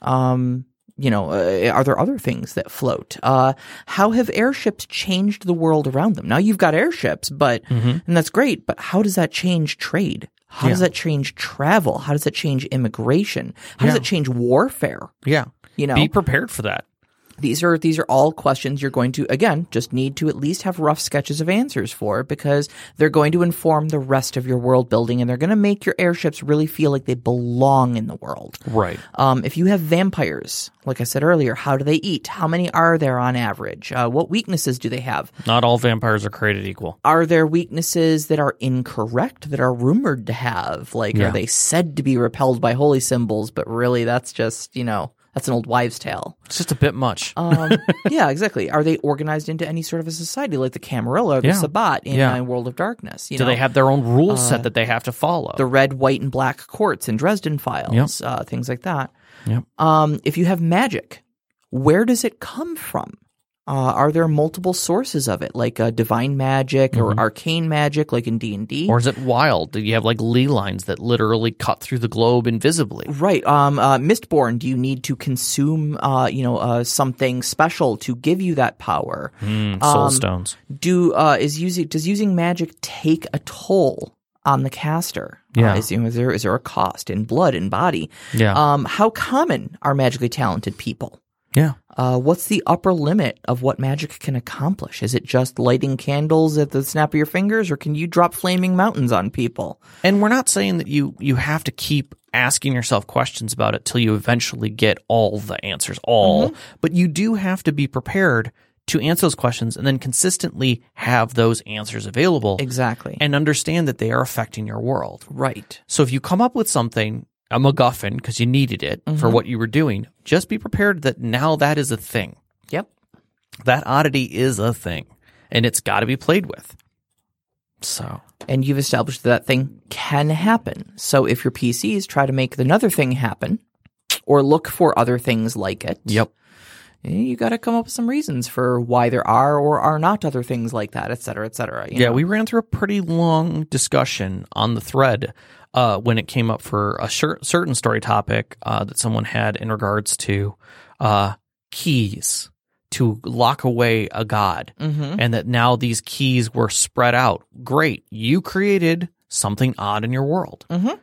Um, you know, uh, are there other things that float? Uh, how have airships changed the world around them? Now you've got airships, but and that's great. But how does that change trade? How does that change travel? How does that change immigration? How does Yeah. it change warfare? Yeah. You know, Be prepared for that. These are these are all questions you're going to again just need to at least have rough sketches of answers for because they're going to inform the rest of your world building and they're going to make your airships really feel like they belong in the world. Right. Um, if you have vampires, like I said earlier, how do they eat? How many are there on average? Uh, what weaknesses do they have? Not all vampires are created equal. Are there weaknesses that are incorrect that are rumored to have? Like, Yeah. are they said to be repelled by holy symbols, but really that's just, you know, that's an old wives' tale. It's just a bit much. Um, [laughs] yeah, exactly. Are they organized into any sort of a society like the Camarilla or the Yeah. Sabbat in Yeah. uh, World of Darkness? You Do know, they have their own rule set that they have to follow? the red, white, and black courts in Dresden Files, uh, things like that? Yep. Um, if you have magic, where does it come from? Uh, are there multiple sources of it, like uh, divine magic or arcane magic, like in D and D? Mm-hmm. or is it wild? Do you have like ley lines that literally cut through the globe invisibly? Right. Um, uh, Mistborn, do you need to consume, uh, you know, uh, something special to give you that power? Mm, soul Um, stones. do uh, is using does using magic take a toll on the caster? Yeah. Is, is there is there a cost in blood and body? Yeah. Um, how common are magically talented people? yeah. Uh, what's the upper limit of what magic can accomplish? Is it just lighting candles at the snap of your fingers, or can you drop flaming mountains on people? And we're not saying that you you have to keep asking yourself questions about it till you eventually get all the answers, all. But you do have to be prepared to answer those questions and then consistently have those answers available Exactly. and understand that they are affecting your world. right. So if you come up with something, a MacGuffin, because you needed it for what you were doing, just be prepared that now that is a thing. Yep. That oddity is a thing, and it's got to be played with. So And you've established that that thing can happen. So if your PCs try to make another thing happen, or look for other things like it, yep, eh, you got to come up with some reasons for why there are or are not other things like that, et cetera, et cetera. yeah. know? We ran through a pretty long discussion on the thread uh, when it came up for a cer- certain story topic uh, that someone had in regards to uh, keys to lock away a god. Mhm. and that now these keys were spread out. Great. You created something odd in your world. Mhm.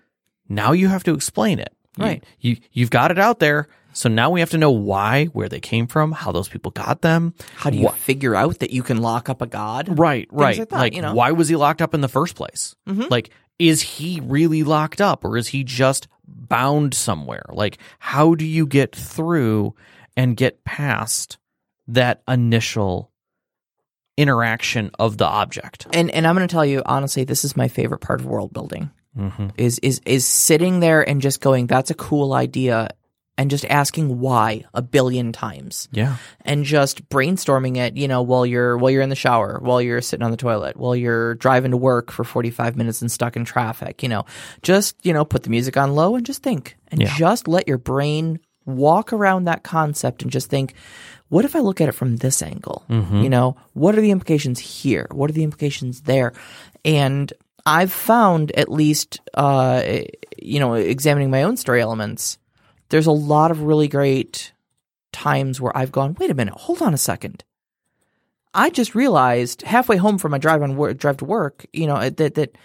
Now you have to explain it. Right. You, you've got it out there. So now we have to know why, where they came from, how those people got them. How do you Wha- figure out that you can lock up a god? Right, right. like Like, you know? why was he locked up in the first place? Mhm. Like, is he really locked up or is he just bound somewhere? Like, how do you get through and get past that initial interaction of the object? And and I'm going to tell you honestly, this is my favorite part of world building. Mm-hmm. Is is is sitting there and just going, "That's a cool idea," and just asking why a billion times Yeah. and just brainstorming it, you know, while you're while you're in the shower, while you're sitting on the toilet, while you're driving to work for 45 minutes and stuck in traffic, you know. Just, you know, put the music on low and just think and Yeah. just let your brain walk around that concept and just think what if I look at it from this angle? You know, what are the implications here? What are the implications there? And I've found at least uh you know, examining my own story elements, there's a lot of really great times where I've gone, wait a minute, hold on a second. I just realized halfway home from my drive on work, drive to work, you know, that that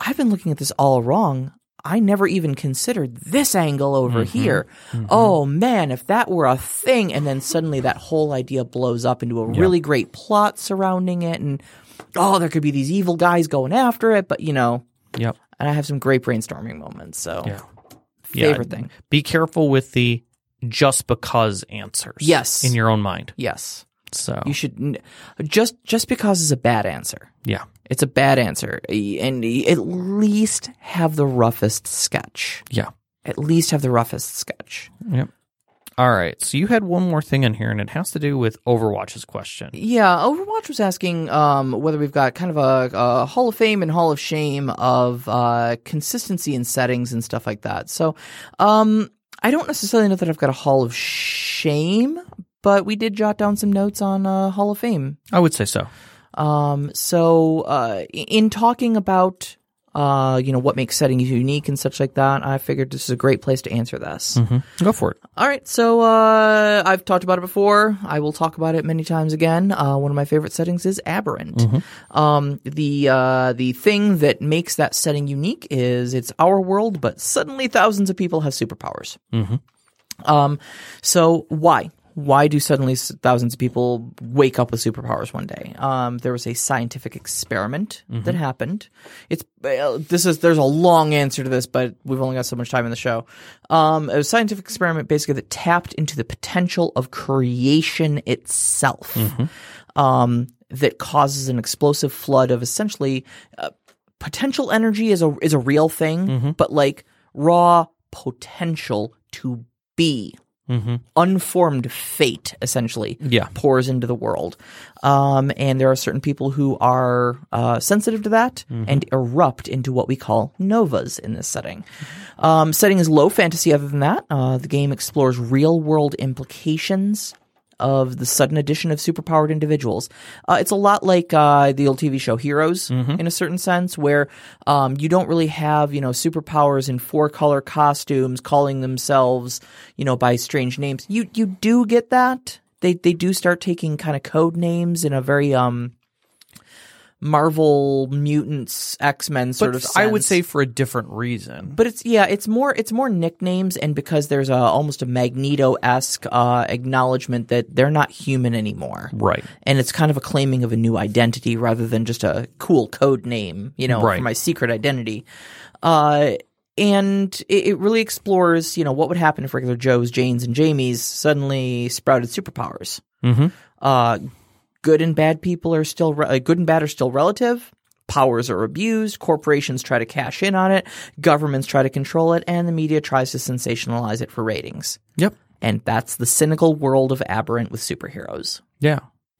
I've been looking at this all wrong. I never even considered this angle over mm-hmm. here. Mm-hmm. Oh man, if that were a thing, and then suddenly that whole idea blows up into a really great plot surrounding it, and oh, there could be these evil guys going after it, but you know, Yep. and I have some great brainstorming moments. So Yeah. Favorite Yeah. thing, Be careful with the just because answers. Yes. In your own mind. yes, So you should just just because is a bad answer. yeah. It's a bad answer, and at least have the roughest sketch. Yeah. At least have the roughest sketch. Yep. All right. So you had one more thing in here, and it has to do with Overwatch's question. Yeah, Overwatch was asking um, whether we've got kind of a, a Hall of Fame and Hall of Shame of uh, consistency in settings and stuff like that. So um, I don't necessarily know that I've got a Hall of Shame, but we did jot down some notes on uh, Hall of Fame. I would say so. Um, so uh, in talking about uh, you know what makes settings unique and such like that, I figured this is a great place to answer this. Go for it. All right, so uh, I've talked about it before. I will talk about it many times again. Uh, one of my favorite settings is Aberrant. Um, the uh, the thing that makes that setting unique is it's our world, but suddenly thousands of people have superpowers. Um, so why? Why do suddenly thousands of people wake up with superpowers one day? Um, there was a scientific experiment that happened. It's uh, this is there's a long answer to this, but we've only got so much time in the show. Um, a scientific experiment basically that tapped into the potential of creation itself. Um, that causes an explosive flood of essentially uh, potential energy is a is a real thing, but like raw potential to be unformed fate essentially Yeah. pours into the world. Um, and there are certain people who are uh, sensitive to that and erupt into what we call novas in this setting. Um, setting is low fantasy other than that. Uh, the game explores real world implications of the sudden addition of superpowered individuals. Uh, it's a lot like uh, the old TV show Heroes in a certain sense, where um, you don't really have you know superpowers in four color costumes calling themselves you know by strange names. You you do get that. They they do start taking kind of code names in a very um Marvel mutants X Men sort But of. I would say for a different reason. But it's yeah, it's more it's more nicknames, and because there's a almost a Magneto esque uh, acknowledgement that they're not human anymore, Right. And it's kind of a claiming of a new identity rather than just a cool code name, you know, Right. for my secret identity. Uh, and it, it really explores, you know, what would happen if regular Joes, Janes, and Jamies suddenly sprouted superpowers. Mhm. Uh, good and bad people are still re- uh, good and bad are still relative. Powers are abused. Corporations try to cash in on it. Governments try to control it, and the media tries to sensationalize it for ratings. Yep. And that's the cynical world of Aberrant with superheroes. Yeah.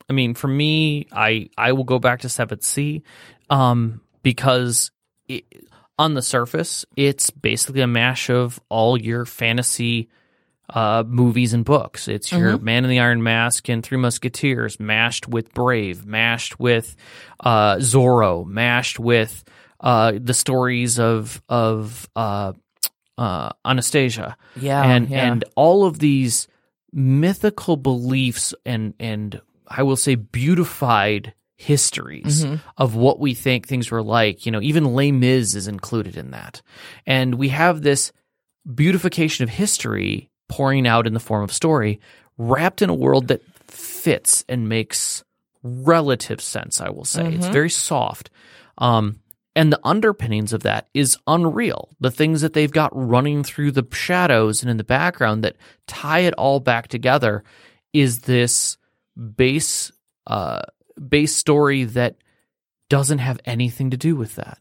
I mean, for me, I I will go back to Seventh Sea, um, because it, on the surface, it's basically a mash of all your fantasy uh, movies and books. It's your Man in the Iron Mask and Three Musketeers mashed with Brave, mashed with uh, Zorro, mashed with uh, the stories of of uh, uh, Anastasia Yeah, and yeah. and all of these mythical beliefs and and I will say beautified histories Mm-hmm. of what we think things were like. You know, even Les Mis is included in that, and we have this beautification of history pouring out in the form of story, wrapped in a world that fits and makes relative sense. I will say it's very soft. Um, and the underpinnings of that is unreal. The things that they've got running through the shadows and in the background that tie it all back together is this base uh, base story that doesn't have anything to do with that.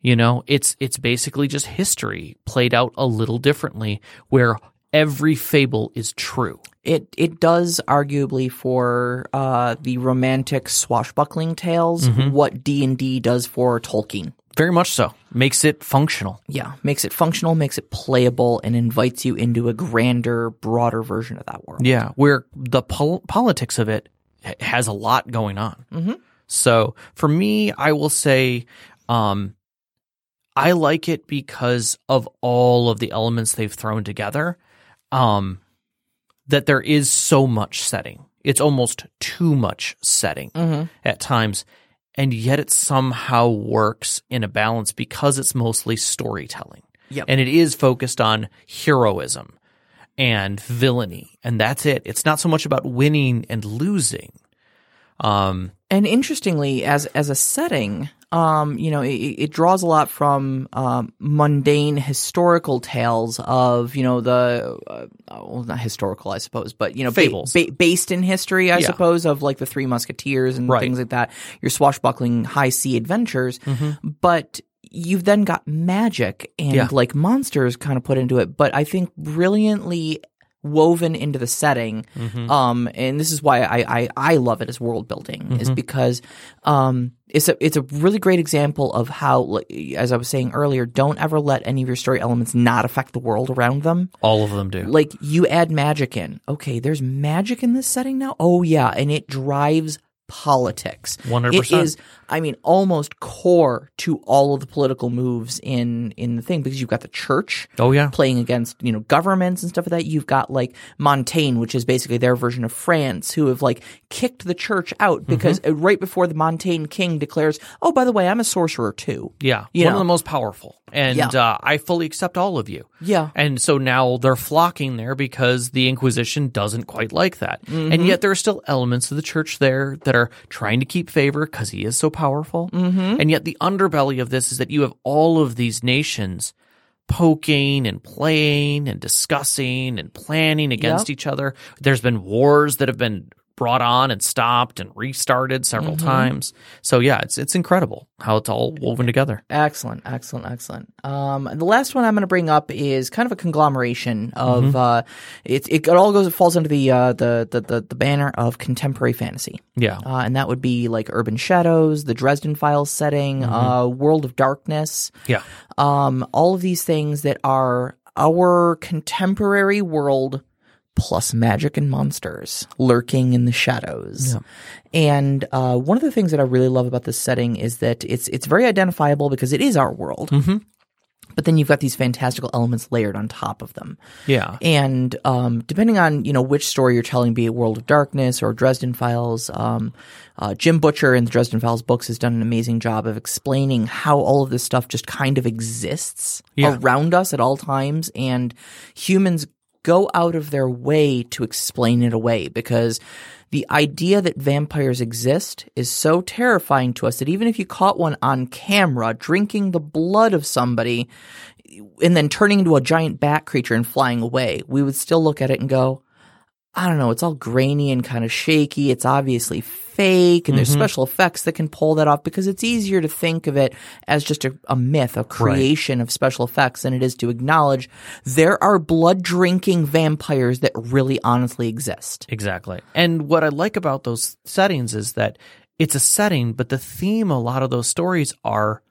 You know, it's it's basically just history played out a little differently, where every fable is true. It it does arguably for uh, the romantic swashbuckling tales what D and D does for Tolkien. Very much so. Makes it functional. Yeah, makes it functional, makes it playable, and invites you into a grander, broader version of that world. Yeah, where the pol- politics of it has a lot going on. Mm-hmm. So for me, I will say, um, I like it because of all of the elements they've thrown together. Um, that there is so much setting. It's almost too much setting at times. And yet it somehow works in a balance because it's mostly storytelling. Yep. And it is focused on heroism and villainy. And that's it. It's not so much about winning and losing. Um, And interestingly, as as a setting, um, you know, it, it draws a lot from um, mundane historical tales of you know the uh, well, not historical, I suppose, but you know, ba- Fables. ba- based in history, I Yeah. suppose, of like the Three Musketeers and Right. things like that. Your swashbuckling high sea adventures, Mm-hmm. but. You've then got magic and Yeah. like monsters kind of put into it, but I think brilliantly woven into the setting. Mm-hmm. Um, and this is why I, I, I love it as world building Mm-hmm. is because, um, it's a, it's a really great example of how, as I was saying earlier, don't ever let any of your story elements not affect the world around them. all of them do. Like you add magic in. Okay, there's magic in this setting now. Oh yeah, and it drives politics. 100%. It is, I mean, almost core to all of the political moves in in the thing because you've got the church Oh, yeah. playing against you know governments and stuff like that. You've got like Montaigne, which is basically their version of France, who have like kicked the church out Mm-hmm. because uh right before the Montaigne king declares, "Oh, by the way, I'm a sorcerer too." Yeah. You One know. of the most powerful. And Yeah. uh, I fully accept all of you. Yeah. And so now they're flocking there because the Inquisition doesn't quite like that. Mm-hmm. And yet there are still elements of the church there that are trying to keep favor because he is so powerful. Mm-hmm. And yet the underbelly of this is that you have all of these nations poking and playing and discussing and planning against Yep. each other. There's been wars that have been brought on and stopped and restarted several Mm-hmm. times. So yeah, it's it's incredible how it's all woven together. Excellent, excellent, excellent. Um, the last one I'm going to bring up is kind of a conglomeration of Mm-hmm. uh, it. It all goes it falls under the uh, the, the the the banner of contemporary fantasy. Yeah. Uh, and that would be like Urban Shadows, the Dresden Files setting, Mm-hmm. uh, World of Darkness, Yeah. um, all of these things that are our contemporary world plus magic and monsters lurking in the shadows. And uh, one of the things that I really love about this setting is that it's it's very identifiable because it is our world. Mm-hmm. But then you've got these fantastical elements layered on top of them. Yeah. And um, depending on you know which story you're telling, be it World of Darkness or Dresden Files, um, uh, Jim Butcher in the Dresden Files books has done an amazing job of explaining how all of this stuff just kind of exists Yeah. around us at all times, and humans go out of their way to explain it away because the idea that vampires exist is so terrifying to us that even if you caught one on camera drinking the blood of somebody and then turning into a giant bat creature and flying away, we would still look at it and go, I don't know, it's all grainy and kind of shaky. It's obviously fake, and there's mm-hmm. special effects that can pull that off because it's easier to think of it as just a, a myth, a creation of special effects than it is to acknowledge there are blood drinking vampires that really honestly exist. Exactly. And what I like about those settings is that it's a setting, but the theme, a lot of those stories are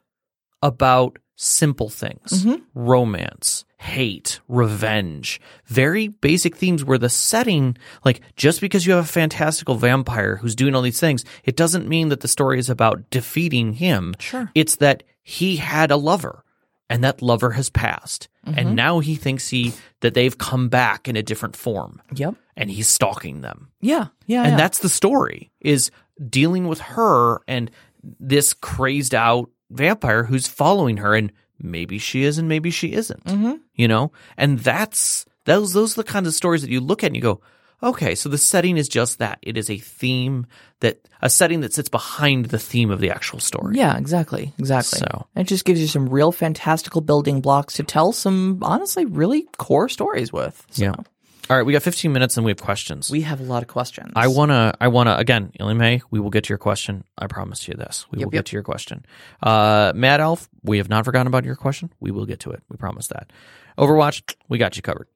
about simple things mm-hmm. romance, hate, revenge, very basic themes where the setting, like just because you have a fantastical vampire who's doing all these things, it doesn't mean that the story is about defeating him. Sure. It's that he had a lover and that lover has passed. And mm-hmm. now he thinks he that they've come back in a different form Yep. and he's stalking them. Yeah. Yeah. And yeah. that's the story is dealing with her and this crazed out vampire who's following her and maybe she is and maybe she isn't. Mm-hmm. You know? And that's those those are the kinds of stories that you look at and you go, okay, so the setting is just that. It is a theme that a setting that sits behind the theme of the actual story. Yeah, exactly. Exactly. So- it just gives you some real fantastical building blocks to tell some honestly really core stories with. So Yeah. All right, we got 15 minutes and we have questions. we have a lot of questions. I wanna, I wanna again, May. We will get to your question. I promise you this. We Yep, will yep. get to your question. Uh, Mad Elf, we have not forgotten about your question. We will get to it. We promise that. Overwatch, we got you covered.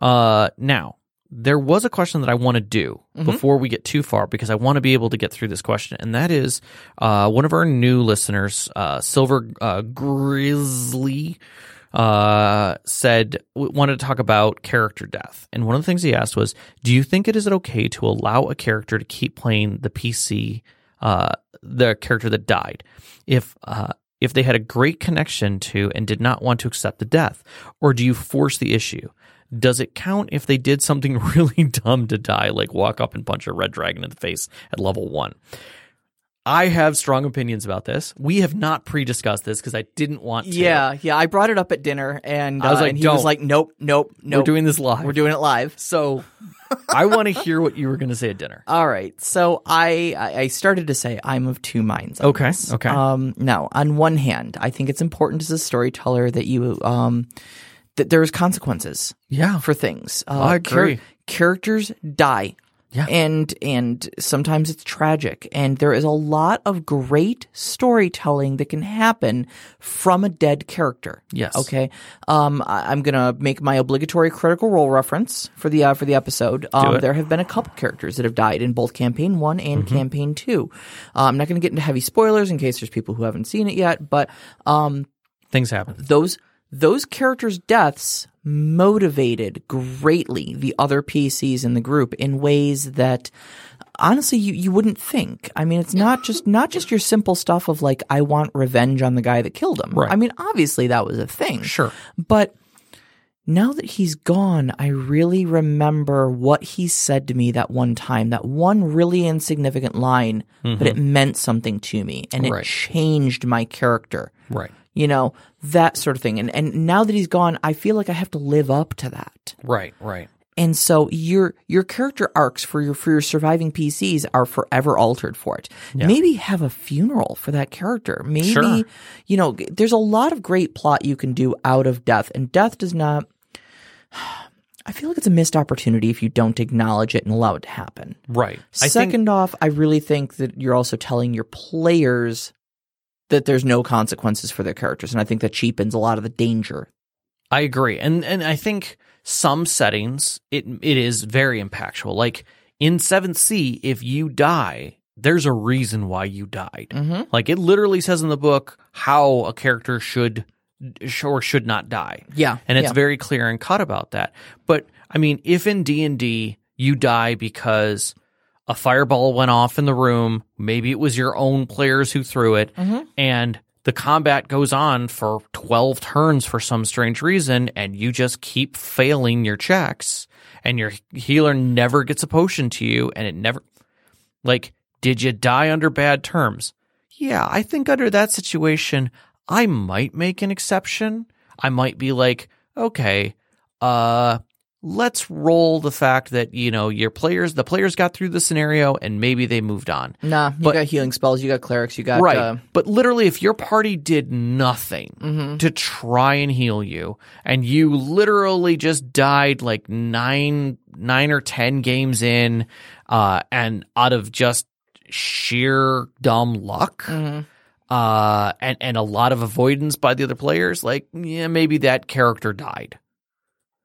Uh, now there was a question that I want to do before we get too far because I want to be able to get through this question, and that is uh, one of our new listeners, uh, Silver uh, Grizzly, uh, said wanted to talk about character death, and one of the things he asked was, "Do you think it is okay to allow a character to keep playing the PC, uh, the character that died, if uh, if they had a great connection to and did not want to accept the death, or do you force the issue?" Does it count if they did something [laughs] really dumb to die, like walk up and punch a red dragon in the face at level one? I have strong opinions about this. We have not pre-discussed this because I didn't want to. Yeah, yeah. I brought it up at dinner, and I was uh, like, and he was "Don't." like, "Nope, nope, nope. we're doing this live. We're doing it live." so. [laughs] I want to hear what you were going to say at dinner. All right. So I I I started to say I'm of two minds. on Okay, this. okay. Um. Now, on one hand, I think it's important as a storyteller that you um that there's consequences Yeah, for things. Uh, I agree. characters die. Yeah. And and sometimes it's tragic and there is a lot of great storytelling that can happen from a dead character. Yes. Okay. Um I, I'm going to make my obligatory critical role reference for the uh, for the episode. Um there have been a couple characters that have died in both campaign 1 and Mm-hmm. campaign 2. Uh, I'm not going to get into heavy spoilers in case there's people who haven't seen it yet, but um things happen. those those characters' deaths motivated greatly the other PCs in the group in ways that honestly you, you wouldn't think. I mean, it's not just not just your simple stuff of like I want revenge on the guy that killed him. Right. I mean, obviously that was a thing. Sure. But now that he's gone, I really remember what he said to me that one time, that one really insignificant line, but it meant something to me and it Mm-hmm. Right. changed my character Right. You know that sort of thing and and now that he's gone i feel like i have to live up to that Right. Right. and so your your character arcs for your for your surviving pcs are forever altered for it maybe have a funeral for that character maybe Sure. you know there's a lot of great plot you can do out of death and death does not [sighs] I feel like it's a missed opportunity if you don't acknowledge it and allow it to happen. Right. I think Second off, I really think that you're also telling your players that there's no consequences for their characters, and I think that cheapens a lot of the danger. I agree, and and I think some settings it it is very impactful. Like in Seventh Sea, if you die, there's a reason why you died. Mm-hmm. Like it literally says in the book how a character should or should not die. Yeah, and it's yeah. very clear and cut about that. But I mean, if in D and D you die because a fireball went off in the room, maybe it was your own players who threw it, Mm-hmm. and the combat goes on for twelve turns for some strange reason, and you just keep failing your checks, and your healer never gets a potion to you, and it never like. Did you die under bad terms? Yeah, I think under that situation, I might make an exception. I might be like, okay, uh, let's roll the fact that, you know, your players, the players got through the scenario and maybe they moved on. Nah, you But- got healing spells, you got clerics, you got right. Uh, but literally, if your party did nothing Mm-hmm. to try and heal you and you literally just died like nine, nine or 10 games in, uh, and out of just sheer dumb luck, Mm-hmm. uh, and and a lot of avoidance by the other players, like yeah, maybe that character died.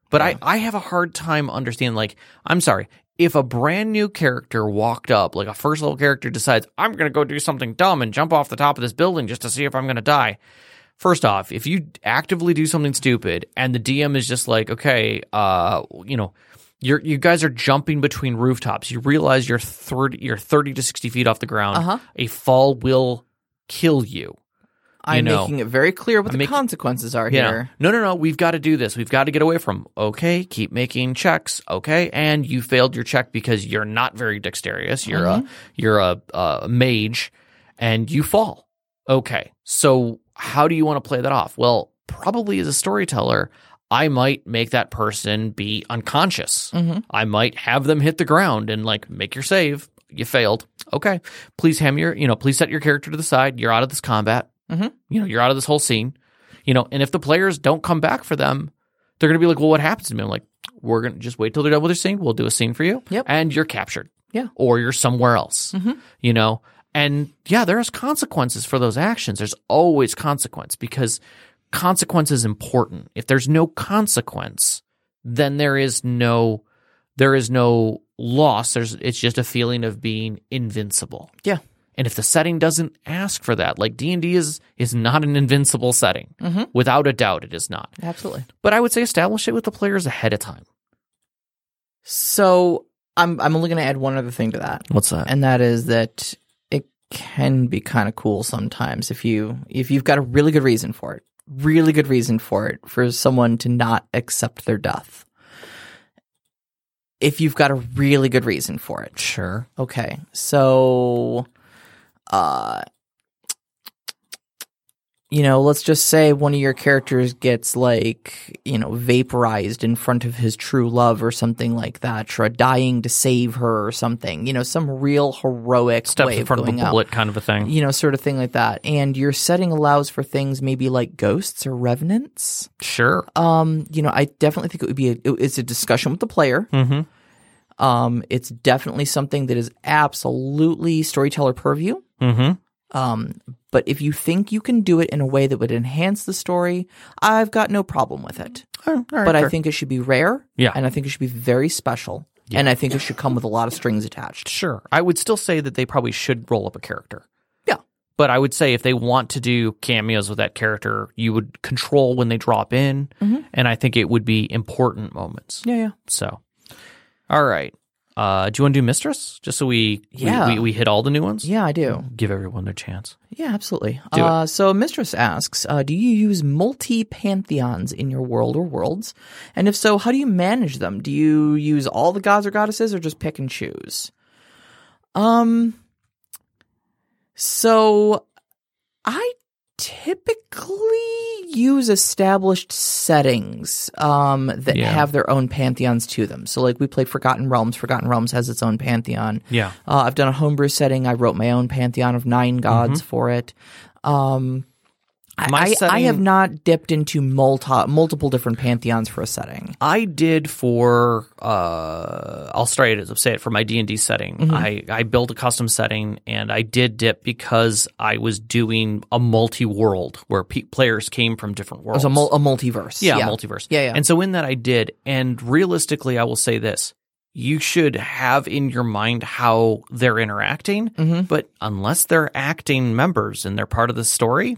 But I I have a hard time understanding. Like, I'm sorry, if a brand new character walked up, like a first level character decides I'm going to go do something dumb and jump off the top of this building just to see if I'm going to die. First off, if you actively do something stupid and the DM is just like, okay, uh, you know, you're you guys are jumping between rooftops. You realize you're thirty you're thirty to sixty feet off the ground. Uh-huh. A fall will kill you. I'm know. making it very clear what the making- consequences are Yeah. here. No, no, no. We've got to do this. We've got to get away from. Okay, keep making checks. Okay, and you failed your check because you're not very dexterous. You're a mm-hmm. you're a, a mage, and you fall. Okay, so how do you want to play that off? Well, probably as a storyteller, I might make that person be unconscious. Mm-hmm. I might have them hit the ground and like make your save. You failed. Okay, please ham your you know please set your character to the side. You're out of this combat. Mm-hmm. You know you're out of this whole scene you know, and if the players don't come back for them, they're going to be like, well, what happens to me? I'm like, we're going to just wait till they're done with their scene. We'll do a scene for you. Yep. And you're captured. Yeah. Or you're somewhere else, mm-hmm. you know? And yeah, there's consequences for those actions. There's always consequence because consequence is important. If there's no consequence, then there is no there is no loss. There's it's just a feeling of being invincible. Yeah. And if the setting doesn't ask for that, like D and D is is not an invincible setting, Mhm. without a doubt, it is not. Absolutely. But I would say establish it with the players ahead of time. So I'm I'm only going to add one other thing to that, What's that? and that is that it can be kind of cool sometimes if you if you've got a really good reason for it, really good reason for it for someone to not accept their death. If you've got a really good reason for it, Sure. Okay. So uh you know, let's just say one of your characters gets like, you know, vaporized in front of his true love or something like that, or dying to save her or something. You know, some real heroic Steps way in front of a out. bullet, kind of a thing. You know, sort of thing like that. And your setting allows for things maybe like ghosts or revenants. Sure. Um, you know, I definitely think it would be a, it's a discussion with the player. Mm-hmm. Um, it's definitely something that is absolutely storyteller purview. Mm-hmm. Um, but if you think you can do it in a way that would enhance the story, I've got no problem with it. but I think it should be rare. Yeah. And I think it should be very special. And I think it should come with a lot of strings attached. Sure. I would still say that they probably should roll up a character. Yeah. But I would say if they want to do cameos with that character, you would control when they drop in. And I think it would be important moments. Yeah, yeah. So, all right. Uh, do you want to do Mistress? Just so we, Yeah. we, we, we hit all the new ones? Yeah, I do. Give everyone their chance. Yeah, absolutely. Uh, so, Mistress asks uh, Do you use multi pantheons in your world or worlds? And if so, how do you manage them? Do you use all the gods or goddesses or just pick and choose? Um, so I typically use established settings um, that Yeah. have their own pantheons to them. So, like, we played Forgotten Realms. Forgotten Realms has its own pantheon. Yeah. Uh, I've done a homebrew setting. I wrote my own pantheon of nine gods for it. Um, I- My I, I have not dipped into multi, multiple different pantheons for a setting. I did for uh I'll straight it as I'll say it for my D and D setting. Mm-hmm. I I built a custom setting and I did dip because I was doing a multi world where pe- players came from different It worlds. was a, mul- a multiverse. yeah, a multiverse. Yeah, yeah. And so in that I did, and realistically, I will say this: you should have in your mind how they're interacting, Mm-hmm. but unless they're acting members and they're part of the story,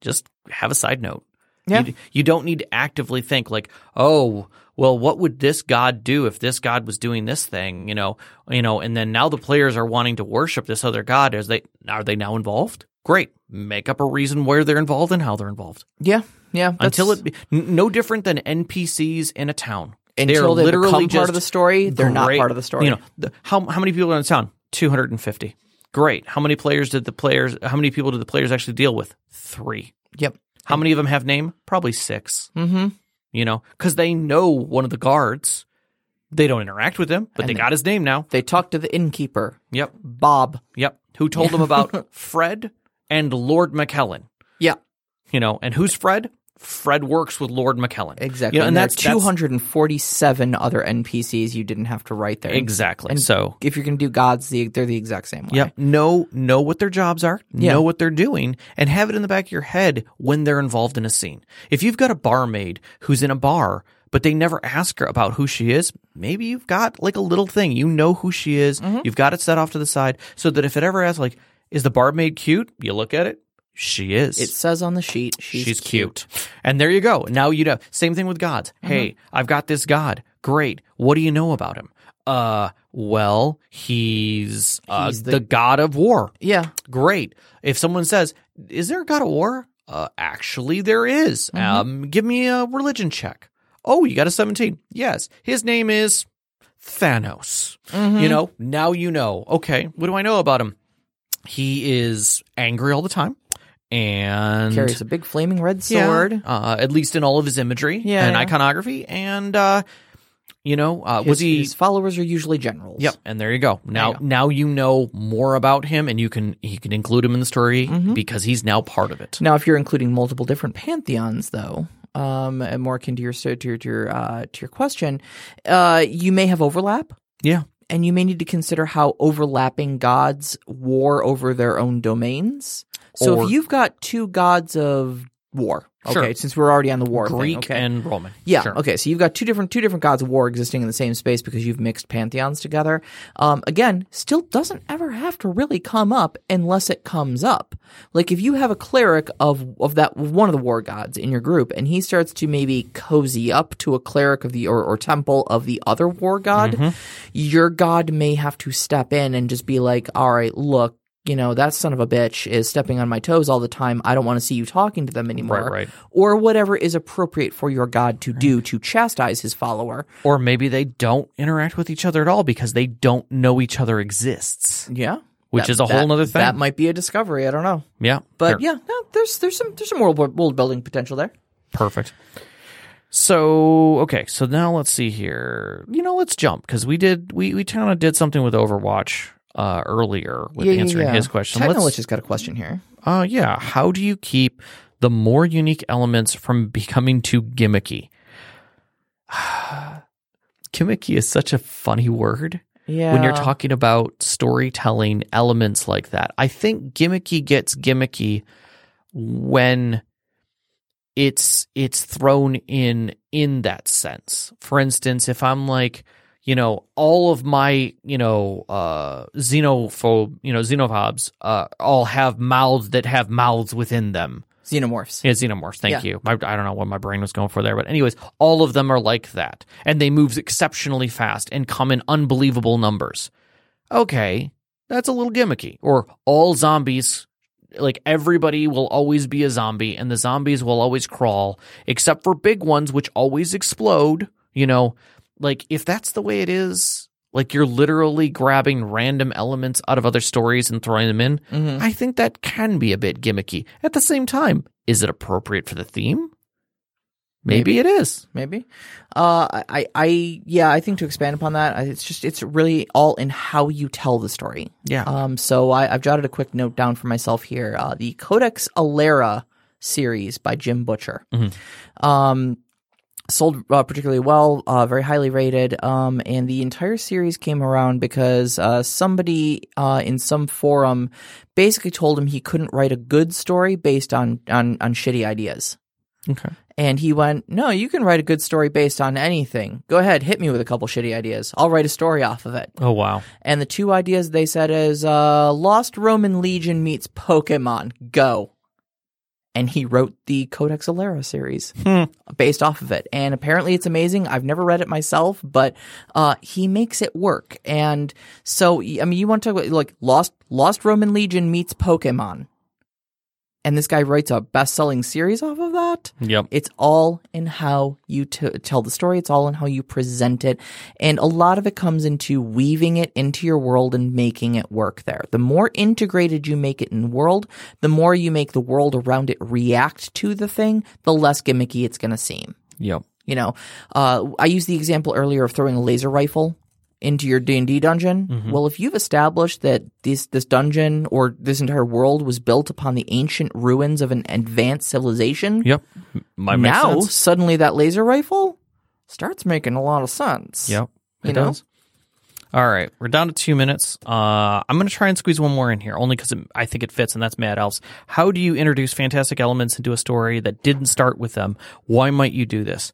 just have a side note. Yeah. You, you don't need to actively think like, oh, well, what would this god do if this god was doing this thing? You know, you know, and then now the players are wanting to worship this other god. Is they are they now involved? Great, make up a reason where they're involved and how they're involved. Yeah, yeah. that's- Until it, no different than NPCs in a town. until They're they literally become part of the story, they're not part of the story. You know, the, how how many people are in the town? Two hundred and fifty. Great. How many players did the players? How many people did the players actually deal with? Three. Yep. How many of them have name? Probably six. Mm-hmm. You know, because they know one of the guards. They don't interact with him, but they they- got his name now. They talked to the innkeeper, Yep. Bob. Yep. Who told them [laughs] about Fred and Lord McKellen? Yeah, You know, and who's Fred? Fred works with Lord McKellen. exactly. You know, and there are that's that's- 247 other NPCs you didn't have to write there. exactly. And so if you're going to do gods, the, they're the exact same way. Yep. Know know what their jobs are, Yeah. know what they're doing, and have it in the back of your head when they're involved in a scene. If you've got a barmaid who's in a bar, but they never ask her about who she is, maybe you've got like a little thing. You know who she is. Mm-hmm. You've got it set off to the side so that if it ever asks like, is the barmaid cute? You look at it. She is. It says on the sheet she's, She's cute. And there you go. Now you know. Same thing with gods. Mm-hmm. Hey, I've got this god. Great. What do you know about him? Uh, well, he's, uh, He's the, the- god of war. Yeah. Great. If someone says, "Is there a god of war?" Uh, actually, there is. Mm-hmm. Um, give me a religion check. Oh, you got a seventeen. Yes, his name is Thanos. Mm-hmm. You know, now you know. Okay, what do I know about him? He is angry all the time, and Carries a big flaming red yeah, sword. uh, at least in all of his imagery Yeah, and yeah. iconography. And uh, you know, uh, His, was he? his followers are usually generals. Yep, and there you go. Now, you go. now you know more about him, and you can you can include him in the story Mm-hmm. because he's now part of it. Now, if you're including multiple different pantheons, though, um, and more akin to your to your to your, uh, to your question, uh, you may have overlap, Yeah, and you may need to consider how overlapping gods war over their own domains. So Or- if you've got two gods of war. Okay, Sure. since we're already on the war thing, Greek okay? and Roman. Yeah. Sure. Okay. So you've got two different two different gods of war existing in the same space because you've mixed pantheons together. Um, again, still doesn't ever have to really come up unless it comes up. Like if you have a cleric of of that one of the war gods in your group, and he starts to maybe cozy up to a cleric of the or, or temple of the other war god, Mm-hmm. your god may have to step in and just be like, "All right, look." You know, that son of a bitch is stepping on my toes all the time. I don't want to see you talking to them anymore right. or whatever is appropriate for your god to do to chastise his follower. Or maybe they don't interact with each other at all because they don't know each other exists. Yeah, Which That- is a whole that- nother thing. That might be a discovery. I don't know, Yeah. but yeah, no, there's there's some there's some world world building potential there. Perfect. So okay, so now let's see here. You know, let's jump because we did we we kind of did something with Overwatch uh, earlier with answering his question. Let's, just got a question here. uh, yeah, how do you keep the more unique elements from [laughs] becoming too gimmicky? [sighs] gimmicky is such a funny word Yeah, when you're talking about storytelling elements like that. I think gimmicky gets gimmicky when it's it's thrown in in that sense. For instance, if I'm like, you know, all of my, you know, uh xenophobe, you know, xenophobes uh all have mouths that have mouths within them. xenomorphs. Yeah, xenomorphs. Thank Yeah. you. My, I don't know what my brain was going for there, but anyways, all of them are like that, and they move exceptionally fast and come in unbelievable numbers. Okay, that's a little gimmicky. Or all zombies, like everybody will always be a zombie, and the zombies will always crawl, except for big ones, which always explode. You know, like if that's the way it is. Like you're literally grabbing random elements out of other stories and throwing them in. Mhm. I think that can be a bit gimmicky. At the same time, is it appropriate for the theme? Maybe, it is. Maybe. Uh, I, I, yeah, I think to expand upon that, it's just, it's really all in how you tell the story. Yeah. Um, so I, I've jotted a quick note down for myself here. Uh, the Codex Alera series by Jim Butcher. Um, sold uh, particularly well, uh, very highly rated. Um, and the entire series came around because uh, somebody uh, in some forum basically told him he couldn't write a good story based on on, on shitty ideas. okay. And he went, No, you can write a good story based on anything. Go ahead, hit me with a couple shitty ideas. I'll write a story off of it. Oh wow. And the two ideas they said is uh, Lost Roman Legion meets Pokemon. Go. And he wrote the Codex Alera series based off of it. And apparently it's amazing. I've never read it myself, but uh, he makes it work. And so, I mean, you want to talk about like Lost Lost Roman Legion meets Pokemon. And this guy writes a best selling series off of that. Yep. It's all in how you t- tell the story. It's all in how you present it. And a lot of it comes into weaving it into your world and making it work there. The more integrated you make it in the world, the more you make the world around it react to the thing, the less gimmicky it's going to seem. Yep. You know, uh, I used the example earlier of throwing a laser rifle into your D and D dungeon. Well, if you've established that this this dungeon or this entire world was built upon the ancient ruins of an advanced civilization, Yep. My makes now sense. suddenly that laser rifle starts making a lot of sense. Yep. It You know? does. All right, we're down to two minutes. Uh, I'm going to try and squeeze one more in here, only because I think it fits, and that's Mad Elves. How do you introduce fantastic elements into a story that didn't start with them? Why might you do this?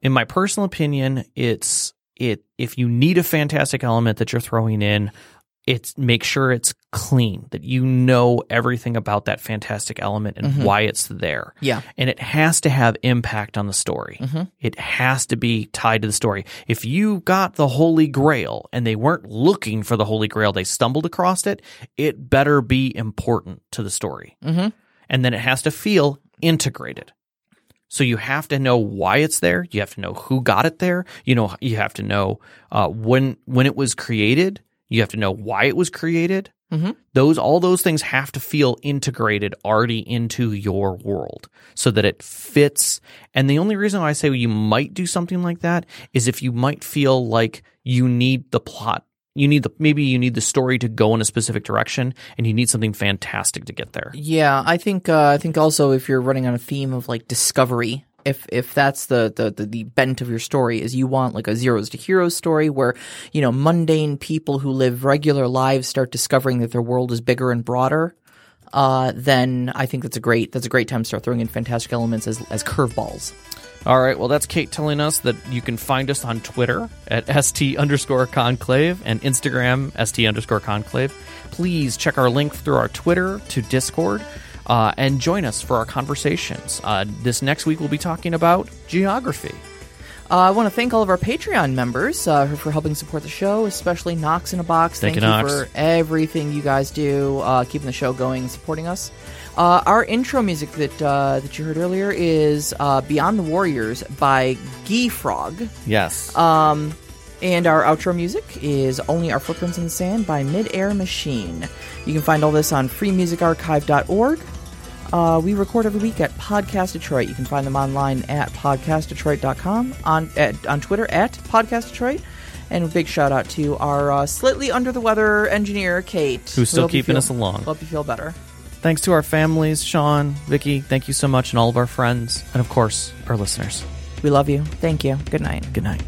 In my personal opinion, it's it. If you need a fantastic element that you're throwing in, it's make sure it's clean, that you know everything about that fantastic element and why it's there. Yeah. And it has to have impact on the story. It has to be tied to the story. If you got the Holy Grail and they weren't looking for the Holy Grail, they stumbled across it, it better be important to the story. Mm-hmm. And then it has to feel integrated. So you have to know why it's there. You have to know who got it there. You know, you have to know uh, when when it was created. You have to know why it was created. Mhm. Those all those things have to feel integrated already into your world so that it fits. And the only reason I say you might do something like that is if you might feel like you need the plot. You need the maybe you need the story to go in a specific direction, and you need something fantastic to get there. Yeah, I think uh, I think also if you're running on a theme of like discovery, if if that's the, the the the bent of your story is you want like a zeros to heroes story where you know mundane people who live regular lives start discovering that their world is bigger and broader. uh, then I think that's a great that's a great time to start throwing in fantastic elements as as curveballs. All right. Well, that's Kate telling us that you can find us on Twitter at st underscore conclave and Instagram st underscore conclave. Please check our link through our Twitter to Discord uh, and join us for our conversations. Uh, this next week, we'll be talking about geography. Uh, I want to thank all of our Patreon members uh, for helping support the show, especially Knox in a Box. Thank Thank, you, Knox. for everything you guys do, uh, keeping the show going, and supporting us. Uh, our intro music that uh, that you heard earlier is uh, "Beyond the Warriors" by Guifrog, Yes. and our outro music is "Only Our Footprints in the Sand" by Midair Machine. You can find all this on freemusicarchive.org. Uh, we record every week at Podcast Detroit. You can find them online at podcastdetroit.com, on at, on Twitter at Podcast Detroit. And a big shout out to our uh, slightly under the weather engineer, Kate. Who's still We hope you keeping feel- us along. Hope you feel better. Thanks to our families, Sean, Vicky, thank you so much, and all of our friends, and of course, our listeners. We love you. Thank you. Good night. Good night.